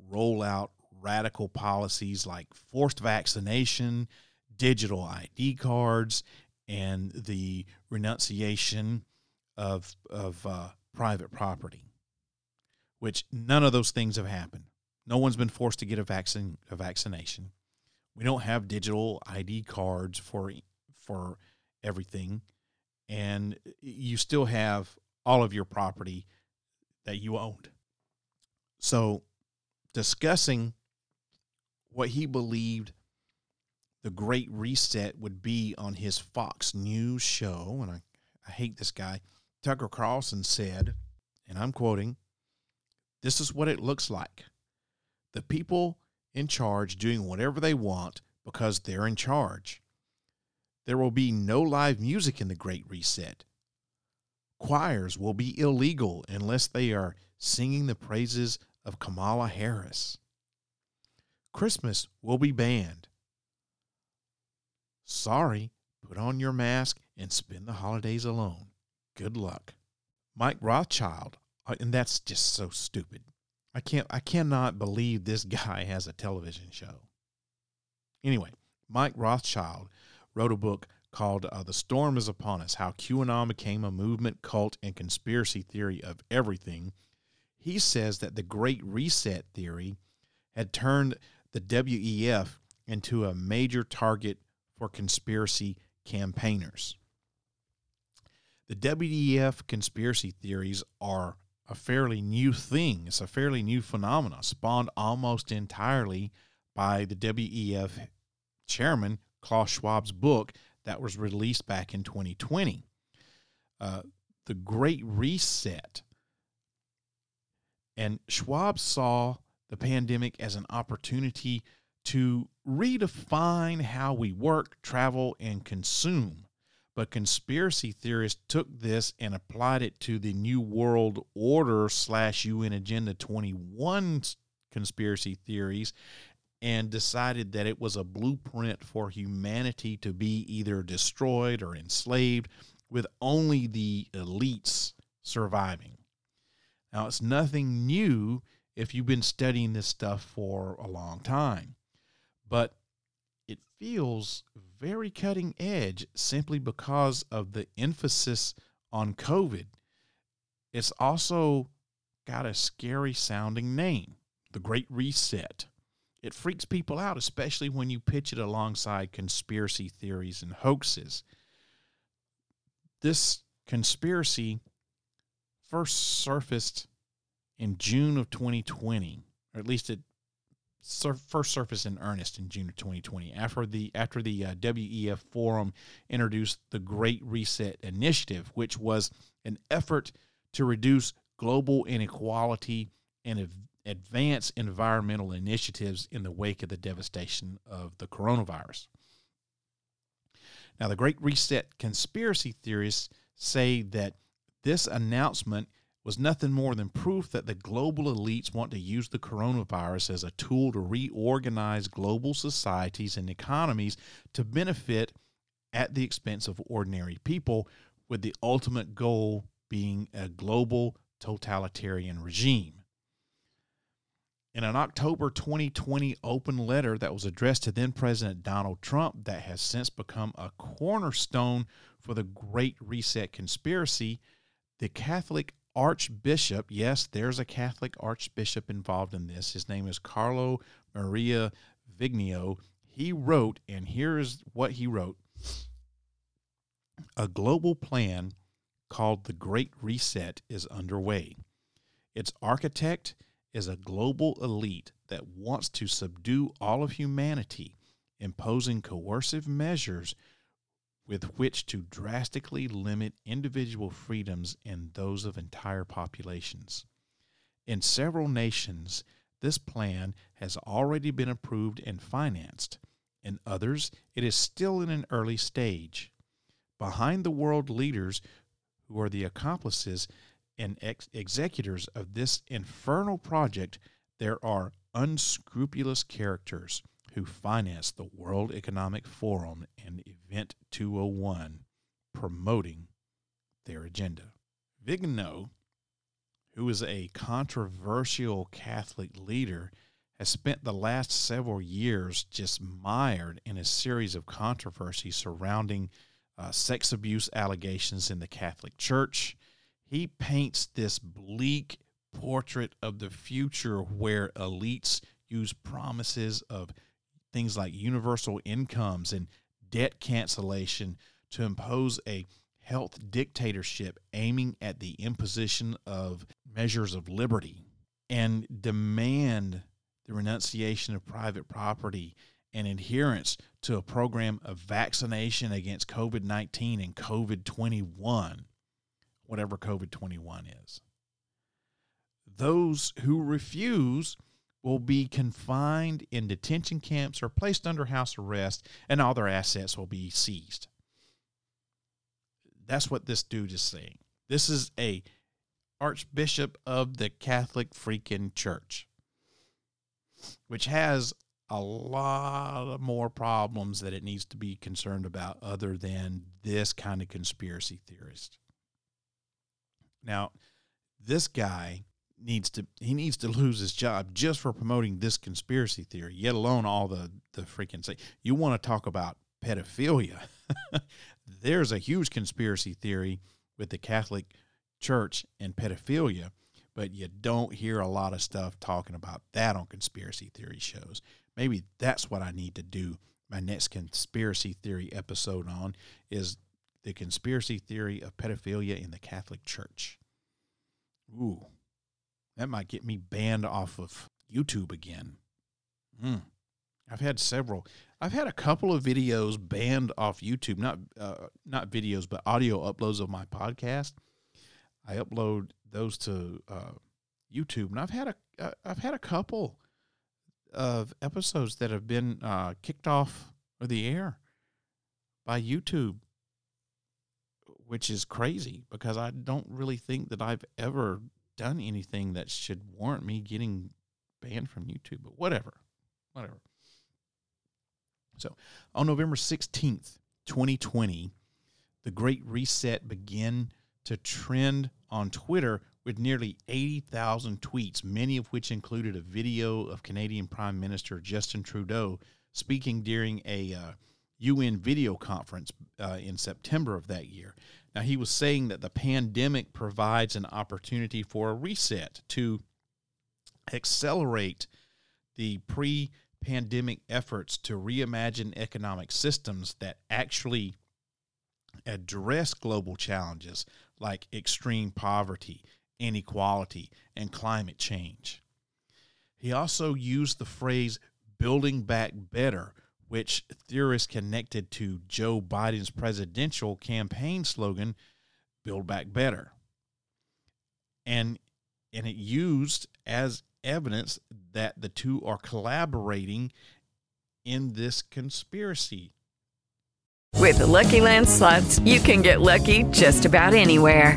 roll out radical policies like forced vaccination, digital ID cards, and the renunciation of, of uh, private property, which none of those things have happened. No one's been forced to get a vaccine, a vaccination. We don't have digital ID cards for for everything, and you still have all of your property that you owned. So, discussing what he believed the Great Reset would be on his Fox News show, and I, I hate this guy, Tucker Carlson said, and I'm quoting, This is what it looks like. The people in charge doing whatever they want because they're in charge. There will be no live music in the Great Reset. Choirs will be illegal unless they are singing the praises of Kamala Harris. Christmas will be banned. Sorry, put on your mask and spend the holidays alone. Good luck. Mike Rothschild, uh, and that's just so stupid. I can't I cannot believe this guy has a television show. Anyway, Mike Rothschild wrote a book called uh, The Storm is Upon Us How QAnon Became a Movement, Cult, and Conspiracy Theory of Everything. He says that the Great Reset theory had turned the WEF into a major target for conspiracy campaigners. The WEF conspiracy theories are a fairly new thing. It's a fairly new phenomenon, spawned almost entirely by the WEF chairman, Klaus Schwab's book that was released back in 2020. Uh, the Great Reset. And Schwab saw the pandemic as an opportunity to redefine how we work, travel, and consume But conspiracy theorists took this and applied it to the New World Order slash UN Agenda 21 conspiracy theories and decided that it was a blueprint for humanity to be either destroyed or enslaved, with only the elites surviving. Now, it's nothing new if you've been studying this stuff for a long time, but it feels very cutting edge simply because of the emphasis on COVID. It's also got a scary sounding name, the Great Reset. It freaks people out, especially when you pitch it alongside conspiracy theories and hoaxes. This conspiracy first surfaced in June of 2020, or at least it sur- first surfaced in earnest in June of 2020 after the after the uh, WEF forum introduced the Great Reset Initiative, which was an effort to reduce global inequality and ev- advance environmental initiatives in the wake of the devastation of the coronavirus. Now, the Great Reset conspiracy theorists say that this announcement was nothing more than proof that the global elites want to use the coronavirus as a tool to reorganize global societies and economies to benefit at the expense of ordinary people, with the ultimate goal being a global totalitarian regime. In an October 2020 open letter that was addressed to then President Donald Trump, that has since become a cornerstone for the Great Reset conspiracy, the Catholic Archbishop, yes, there's a Catholic Archbishop involved in this. His name is Carlo Maria Viganò. He wrote, and here is what he wrote A global plan called the Great Reset is underway. Its architect is a global elite that wants to subdue all of humanity, imposing coercive measures with which to drastically limit individual freedoms and those of entire populations. In several nations, this plan has already been approved and financed. In others, it is still in an early stage. Behind the world leaders who are the accomplices and ex- executors of this infernal project, there are unscrupulous characters who financed the World Economic Forum and Event 201, promoting their agenda. Viganò, who is a controversial Catholic leader, has spent the last several years just mired in a series of controversies surrounding uh, sex abuse allegations in the Catholic Church. He paints this bleak portrait of the future where elites use promises of things like universal incomes and debt cancellation to impose a health dictatorship aiming at the imposition of measures of liberty and demand the renunciation of private property and adherence to a program of vaccination against COVID 19 and COVID 21, whatever COVID 21 is. Those who refuse will be confined in detention camps or placed under house arrest, and all their assets will be seized. That's what this dude is saying. This is a archbishop of the Catholic freaking church, which has a lot more problems that it needs to be concerned about other than this kind of conspiracy theorist. Now, this guy needs to he needs to lose his job just for promoting this conspiracy theory, yet alone all the the freaking say. You want to talk about pedophilia? There's a huge conspiracy theory with the Catholic Church and pedophilia, but you don't hear a lot of stuff talking about that on conspiracy theory shows. Maybe that's what I need to do my next conspiracy theory episode on is the conspiracy theory of pedophilia in the Catholic Church. Ooh, that might get me banned off of YouTube again. Mm. I've had several. I've had a couple of videos banned off YouTube. Not uh, not videos, but audio uploads of my podcast. I upload those to uh, YouTube, and I've had a uh, I've had a couple of episodes that have been uh, kicked off of the air by YouTube which is crazy because I don't really think that I've ever done anything that should warrant me getting banned from YouTube, but whatever. Whatever. So, on November 16th, 2020, the Great Reset began to trend on Twitter with nearly 80,000 tweets, many of which included a video of Canadian Prime Minister Justin Trudeau speaking during a uh, UN video conference uh, in September of that year. Now, he was saying that the pandemic provides an opportunity for a reset to accelerate the pre pandemic efforts to reimagine economic systems that actually address global challenges like extreme poverty, inequality, and climate change. He also used the phrase building back better, which theorists connected to Joe Biden's presidential campaign slogan, Build Back Better. And, and it used as evidence that the two are collaborating in this conspiracy. With the Lucky Land slots, you can get lucky just about anywhere.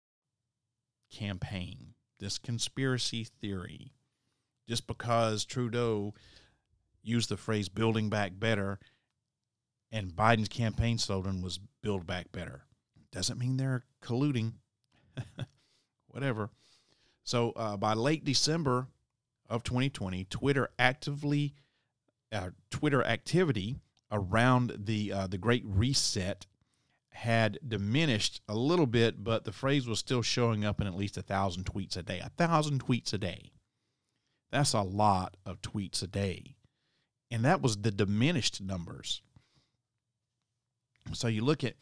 Campaign. This conspiracy theory. Just because Trudeau used the phrase building back better and Biden's campaign slogan was build back better. Doesn't mean they're colluding. Whatever. So uh, by late December of 2020, Twitter actively uh, Twitter activity around the uh, the Great Reset had diminished a little bit, but the phrase was still showing up in at least a thousand tweets a day. A thousand tweets a day. That's a lot of tweets a day, and that was the diminished numbers. So you look at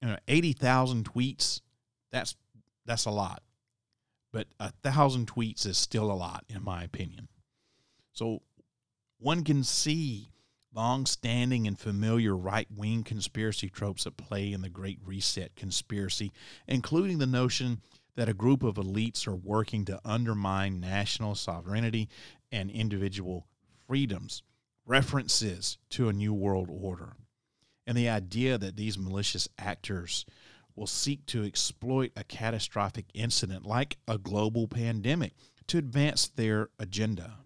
you know eighty thousand tweets. That's that's a lot but a thousand tweets is still a lot, in my opinion. So one can see long standing and familiar right wing conspiracy tropes at play in the Great Reset conspiracy, including the notion that a group of elites are working to undermine national sovereignty and individual freedoms, references to a new world order, and the idea that these malicious actors will seek to exploit a catastrophic incident like a global pandemic to advance their agenda.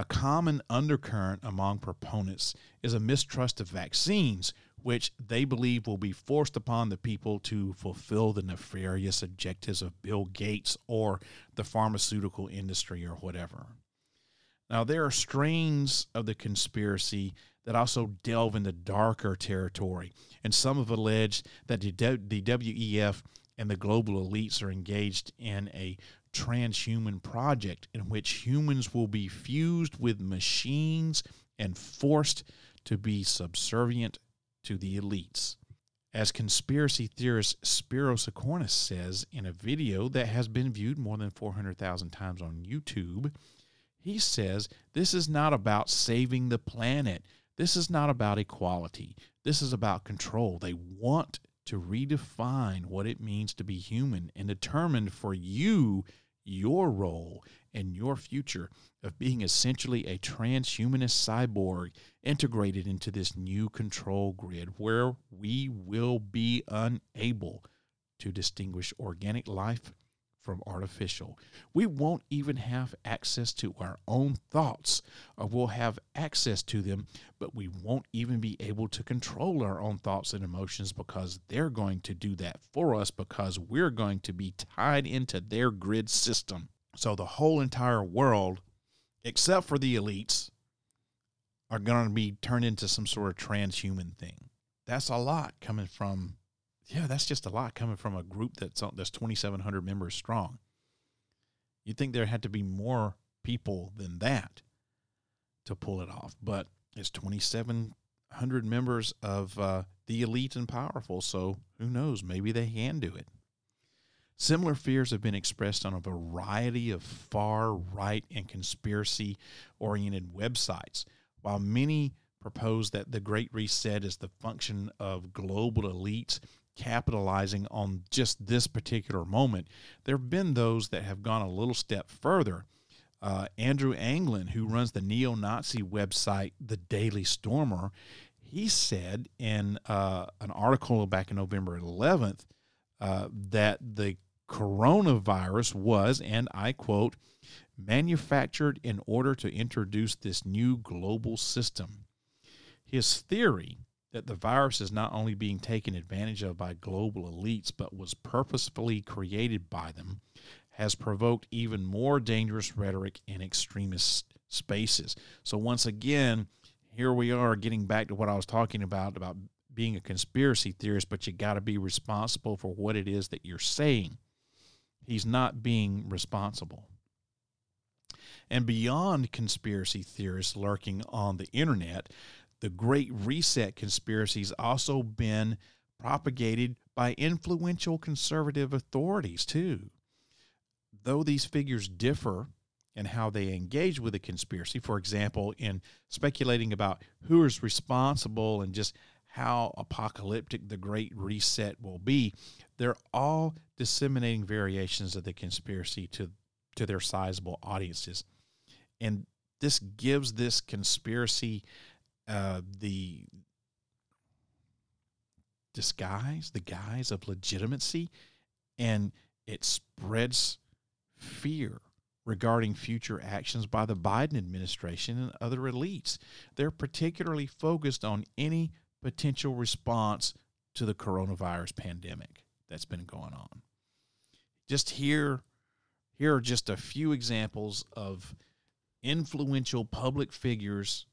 A common undercurrent among proponents is a mistrust of vaccines, which they believe will be forced upon the people to fulfill the nefarious objectives of Bill Gates or the pharmaceutical industry or whatever. Now, there are strains of the conspiracy that also delve into darker territory, and some have alleged that the, WEF and the global elites are engaged in a transhuman project in which humans will be fused with machines and forced to be subservient to the elites. As conspiracy theorist Spiro Skouras says in a video that has been viewed more than 400,000 times on YouTube, he says this is not about saving the planet. This is not about equality. This is about control. They want to redefine what it means to be human and determine for you your role and your future of being essentially a transhumanist cyborg integrated into this new control grid where we will be unable to distinguish organic life from artificial. We won't even have access to our own thoughts, or we'll have access to them, but we won't even be able to control our own thoughts and emotions because they're going to do that for us because we're going to be tied into their grid system. So the whole entire world, except for the elites, are going to be turned into some sort of transhuman thing. That's a lot coming from yeah, that's just a lot coming from a group that's that's 2,700 members strong. You'd think there had to be more people than that to pull it off, but it's 2,700 members of uh, the elite and powerful. So who knows? Maybe they can do it. Similar fears have been expressed on a variety of far right and conspiracy oriented websites. While many propose that the Great Reset is the function of global elites capitalizing on just this particular moment. There have been those that have gone a little step further. Uh, Andrew Anglin, who runs the neo Nazi website, The Daily Stormer, he said in uh, an article back in November 11th uh, that the coronavirus was, and I quote, manufactured in order to introduce this new global system. His theory that the virus is not only being taken advantage of by global elites, but was purposefully created by them, has provoked even more dangerous rhetoric in extremist spaces. So, once again, here we are getting back to what I was talking about about being a conspiracy theorist, but you got to be responsible for what it is that you're saying. He's not being responsible. And beyond conspiracy theorists lurking on the internet, the Great Reset conspiracy has also been propagated by influential conservative authorities, too. Though these figures differ in how they engage with the conspiracy, for example, in speculating about who is responsible and just how apocalyptic the Great Reset will be, they're all disseminating variations of the conspiracy to, to their sizable audiences. And this gives this conspiracy uh, the disguise, the guise of legitimacy, and it spreads fear regarding future actions by the Biden administration and other elites. They're particularly focused on any potential response to the coronavirus pandemic that's been going on. Just here, here are just a few examples of influential public figures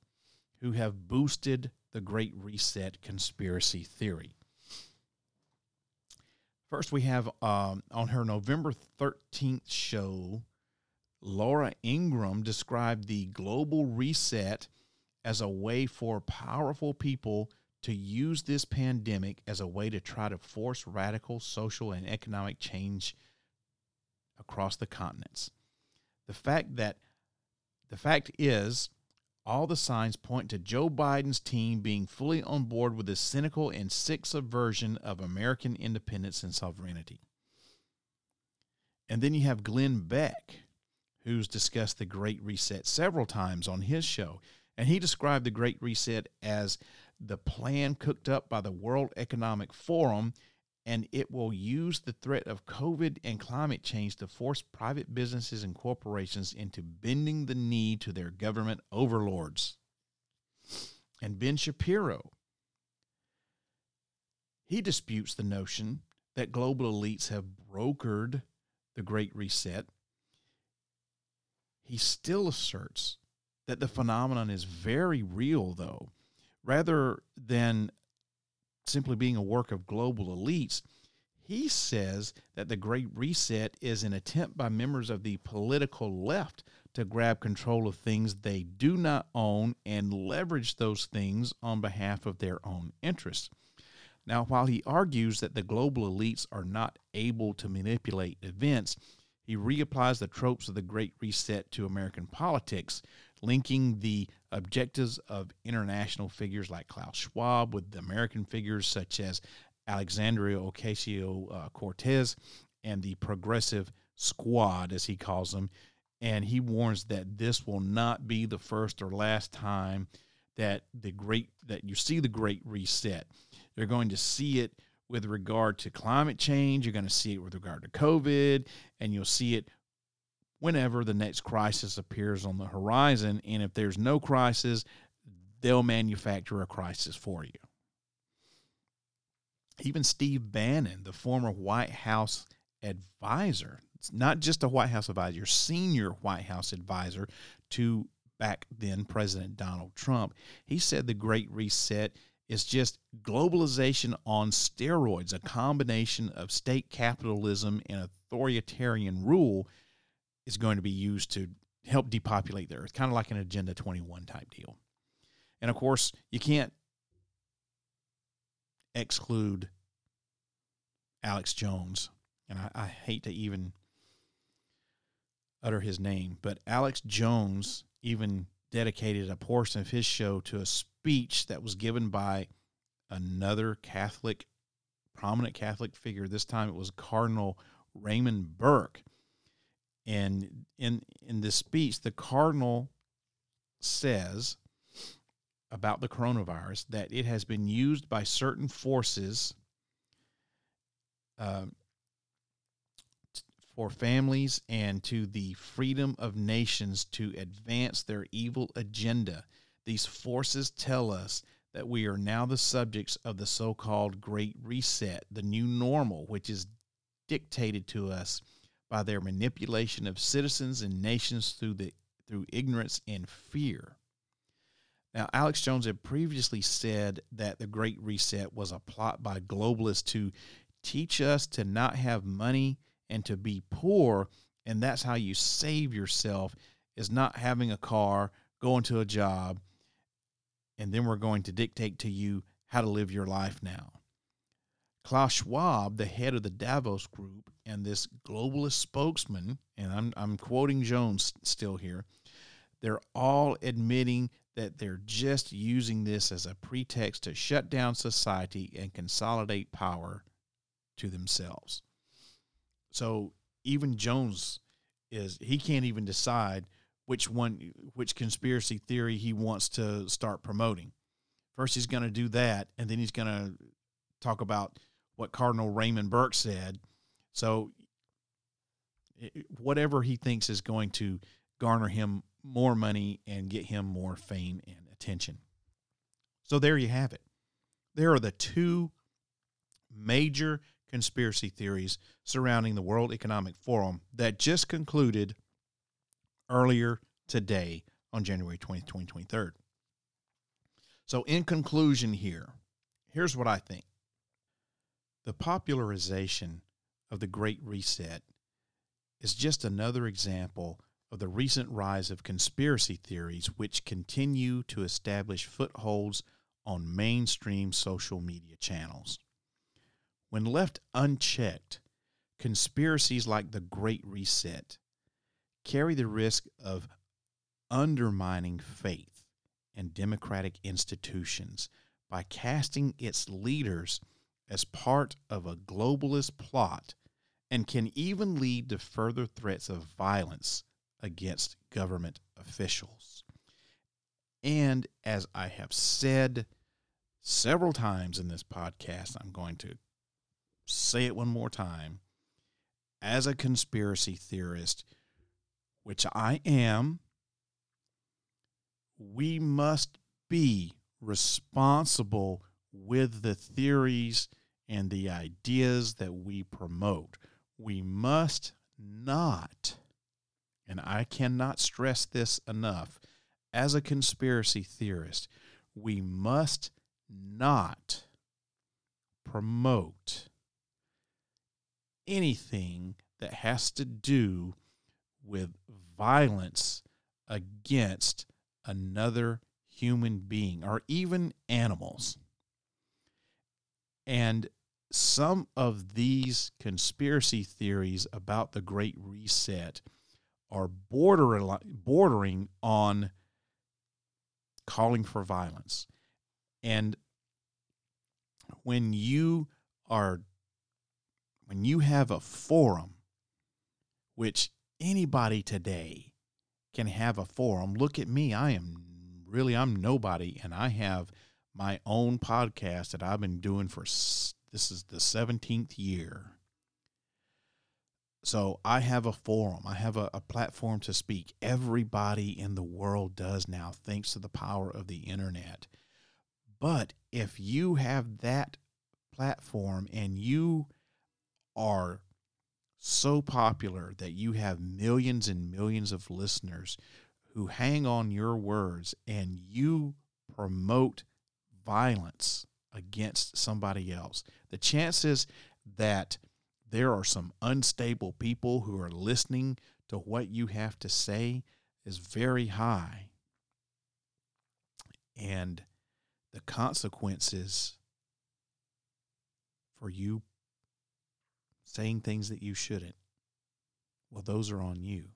who have boosted the Great Reset conspiracy theory. First, we have um, on her November 13th show, Laura Ingraham described the global reset as a way for powerful people to use this pandemic as a way to try to force radical social and economic change across the continents. The fact that the fact is all the signs point to Joe Biden's team being fully on board with this cynical and sick subversion of American independence and sovereignty. And then you have Glenn Beck, who's discussed the Great Reset several times on his show. And he described the Great Reset as the plan cooked up by the World Economic Forum and it will use the threat of COVID and climate change to force private businesses and corporations into bending the knee to their government overlords. And Ben Shapiro, he disputes the notion that global elites have brokered the Great Reset. He still asserts that the phenomenon is very real, though, rather than simply being a work of global elites. He says that the Great Reset is an attempt by members of the political left to grab control of things they do not own and leverage those things on behalf of their own interests. Now, while he argues that the global elites are not able to manipulate events, he reapplies the tropes of the Great Reset to American politics, linking the objectives of international figures like Klaus Schwab with the American figures such as Alexandria Ocasio Cortez and the Progressive Squad, as he calls them. And he warns that this will not be the first or last time that the great that you see the great reset. You're going to see it with regard to climate change. You're going to see it with regard to COVID, and you'll see it whenever the next crisis appears on the horizon. And if there's no crisis, they'll manufacture a crisis for you. Even Steve Bannon, the former White House advisor, it's not just a White House advisor, senior White House advisor to back then President Donald Trump, he said the Great Reset is just globalization on steroids, a combination of state capitalism and authoritarian rule is going to be used to help depopulate the earth, kind of like an Agenda 21 type deal. And of course, you can't exclude Alex Jones. And I, I hate to even utter his name, but Alex Jones even dedicated a portion of his show to a speech that was given by another Catholic, prominent Catholic figure. This time it was Cardinal Raymond Burke. And in in this speech, the cardinal says about the coronavirus that it has been used by certain forces uh, for families and to the freedom of nations to advance their evil agenda. These forces tell us that we are now the subjects of the so called Great Reset, the new normal, which is dictated to us by their manipulation of citizens and nations through the through ignorance and fear. Now, Alex Jones had previously said that the Great Reset was a plot by globalists to teach us to not have money and to be poor, and that's how you save yourself is not having a car, going to a job, and then we're going to dictate to you how to live your life now. Klaus Schwab, the head of the Davos Group, and this globalist spokesman, and I'm, I'm quoting Jones still here, they're all admitting that they're just using this as a pretext to shut down society and consolidate power to themselves. So even Jones is he can't even decide which one which conspiracy theory he wants to start promoting. First he's going to do that and then he's going to talk about what Cardinal Raymond Burke said. So whatever he thinks is going to garner him more money and get him more fame and attention. So there you have it. There are the two major conspiracy theories surrounding the World Economic Forum that just concluded earlier today on January 20th, 2023. So, in conclusion, here, here's what I think the popularization of the Great Reset is just another example of the recent rise of conspiracy theories which continue to establish footholds on mainstream social media channels. When left unchecked, conspiracies like the Great Reset carry the risk of undermining faith and democratic institutions by casting its leaders as part of a globalist plot and can even lead to further threats of violence against government officials. And as I have said several times in this podcast, I'm going to say it one more time. As a conspiracy theorist, which I am, we must be responsible with the theories and the ideas that we promote. We must not, and I cannot stress this enough, as a conspiracy theorist, we must not promote anything that has to do with violence against another human being or even animals. And some of these conspiracy theories about the Great Reset are bordering, on calling for violence. And when you are when you have a forum, which anybody today can have a forum, look at me. I am really, I'm nobody, and I have my own podcast that I've been doing for this is the 17th year. So I have a forum, I have a, a, platform to speak. Everybody in the world does now, thanks to the power of the internet. But if you have that platform and you are so popular that you have millions and millions of listeners who hang on your words and you promote violence against somebody else, the chances that there are some unstable people who are listening to what you have to say is very high. And the consequences for you saying things that you shouldn't, well, those are on you.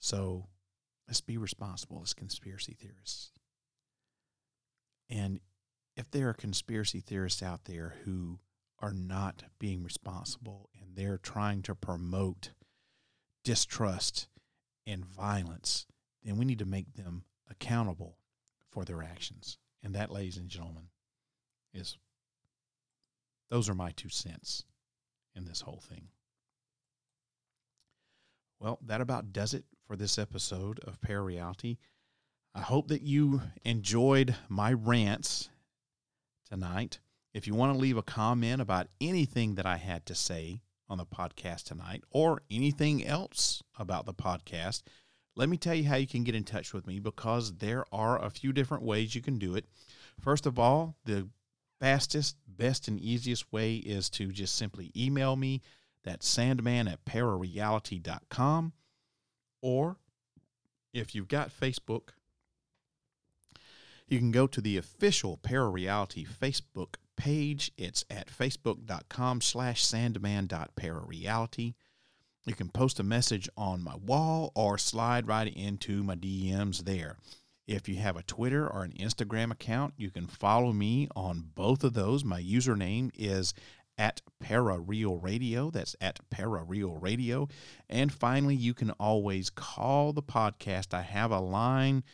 So let's be responsible as conspiracy theorists. And if there are conspiracy theorists out there who are not being responsible and they're trying to promote distrust and violence, then we need to make them accountable for their actions. And that, ladies and gentlemen, is those are my two cents in this whole thing. Well, that about does it for this episode of Parareality. I hope that you enjoyed my rants tonight. If you want to leave a comment about anything that I had to say on the podcast tonight or anything else about the podcast, let me tell you how you can get in touch with me because there are a few different ways you can do it. First of all, the fastest, best, and easiest way is to just simply email me. That's sandman at parareality.com. Or if you've got Facebook, you can go to the official Parareality Facebook page. It's at facebook.com slash sandman.parareality. You can post a message on my wall or slide right into my DMs there. If you have a Twitter or an Instagram account, you can follow me on both of those. My username is at Parareal Radio. That's at Parareal Radio. And finally, you can always call the podcast. I have a line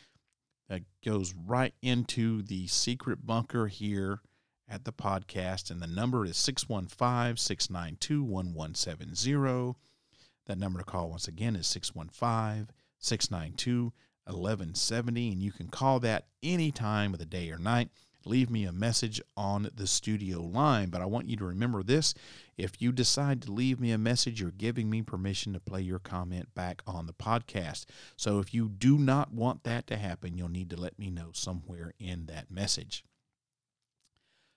that goes right into the secret bunker here at the podcast, and the number is 615 692 1170. That number to call once again is 615 692 1170, and you can call that any time of the day or night. Leave me a message on the studio line. But I want you to remember this if you decide to leave me a message, you're giving me permission to play your comment back on the podcast. So if you do not want that to happen, you'll need to let me know somewhere in that message.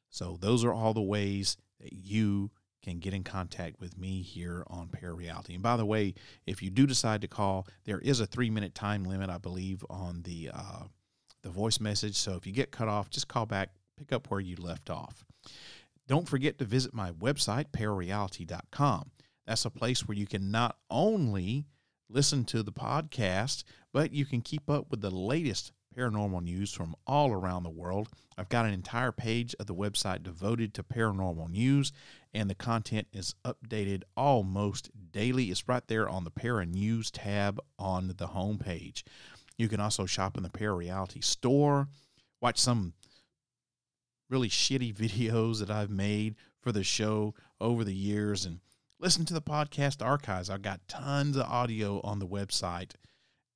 So those are all the ways that you can get in contact with me here on Parareality. And by the way, if you do decide to call, there is a three minute time limit, I believe, on the uh, the voice message. So if you get cut off, just call back, pick up where you left off. Don't forget to visit my website, parareality.com. That's a place where you can not only listen to the podcast, but you can keep up with the latest paranormal news from all around the world. I've got an entire page of the website devoted to paranormal news, and the content is updated almost daily. It's right there on the Para News tab on the homepage. You can also shop in the Parareality store, watch some really shitty videos that I've made for the show over the years, and listen to the podcast archives. I've got tons of audio on the website,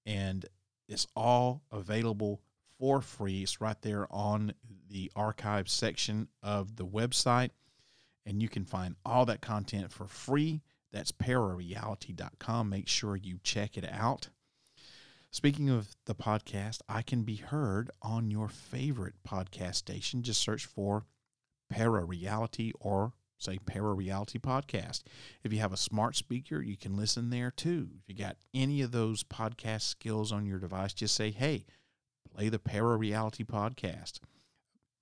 and it's all available for free. It's right there on the archive section of the website. And you can find all that content for free. That's parareality.com. Make sure you check it out. Speaking of the podcast, I can be heard on your favorite podcast station. Just search for Parareality or say Parareality Podcast. If you have a smart speaker, you can listen there too. If you got any of those podcast skills on your device, just say, hey, play the Parareality Podcast.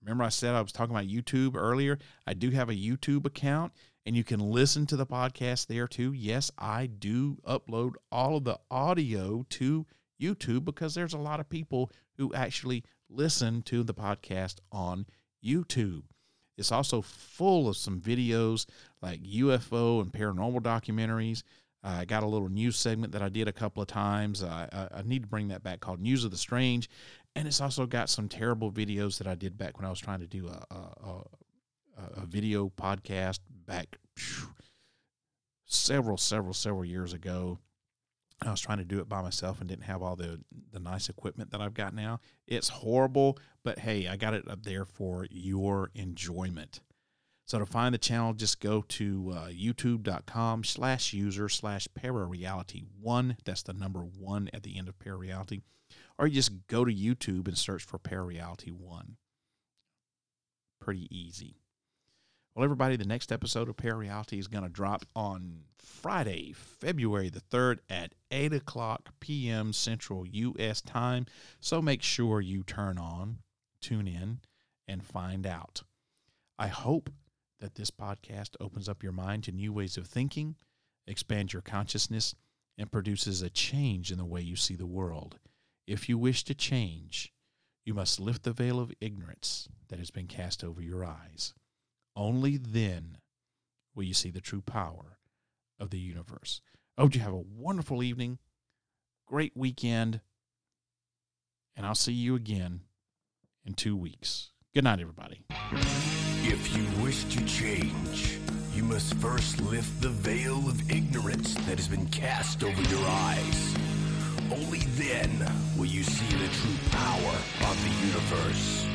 Remember, I said I was talking about YouTube earlier? I do have a YouTube account, and you can listen to the podcast there too. Yes, I do upload all of the audio to YouTube because there's a lot of people who actually listen to the podcast on YouTube. It's also full of some videos like UFO and paranormal documentaries. I got a little news segment that I did a couple of times. I, I, I need to bring that back called News of the Strange. And it's also got some terrible videos that I did back when I was trying to do a, a, a, a video podcast back phew, several, several, several years ago. I was trying to do it by myself and didn't have all the the nice equipment that I've got now. It's horrible, but hey, I got it up there for your enjoyment. So to find the channel, just go to uh, youtube.com slash user slash parareality one. That's the number one at the end of parareality. Or you just go to YouTube and search for parareality one. Pretty easy. Well, everybody, the next episode of Parareality is going to drop on Friday, February the 3rd at 8 o'clock p.m. Central U.S. time. So make sure you turn on, tune in, and find out. I hope that this podcast opens up your mind to new ways of thinking, expands your consciousness, and produces a change in the way you see the world. If you wish to change, you must lift the veil of ignorance that has been cast over your eyes. Only then will you see the true power of the universe. I hope you have a wonderful evening, great weekend, and I'll see you again in two weeks. Good night, everybody. If you wish to change, you must first lift the veil of ignorance that has been cast over your eyes. Only then will you see the true power of the universe.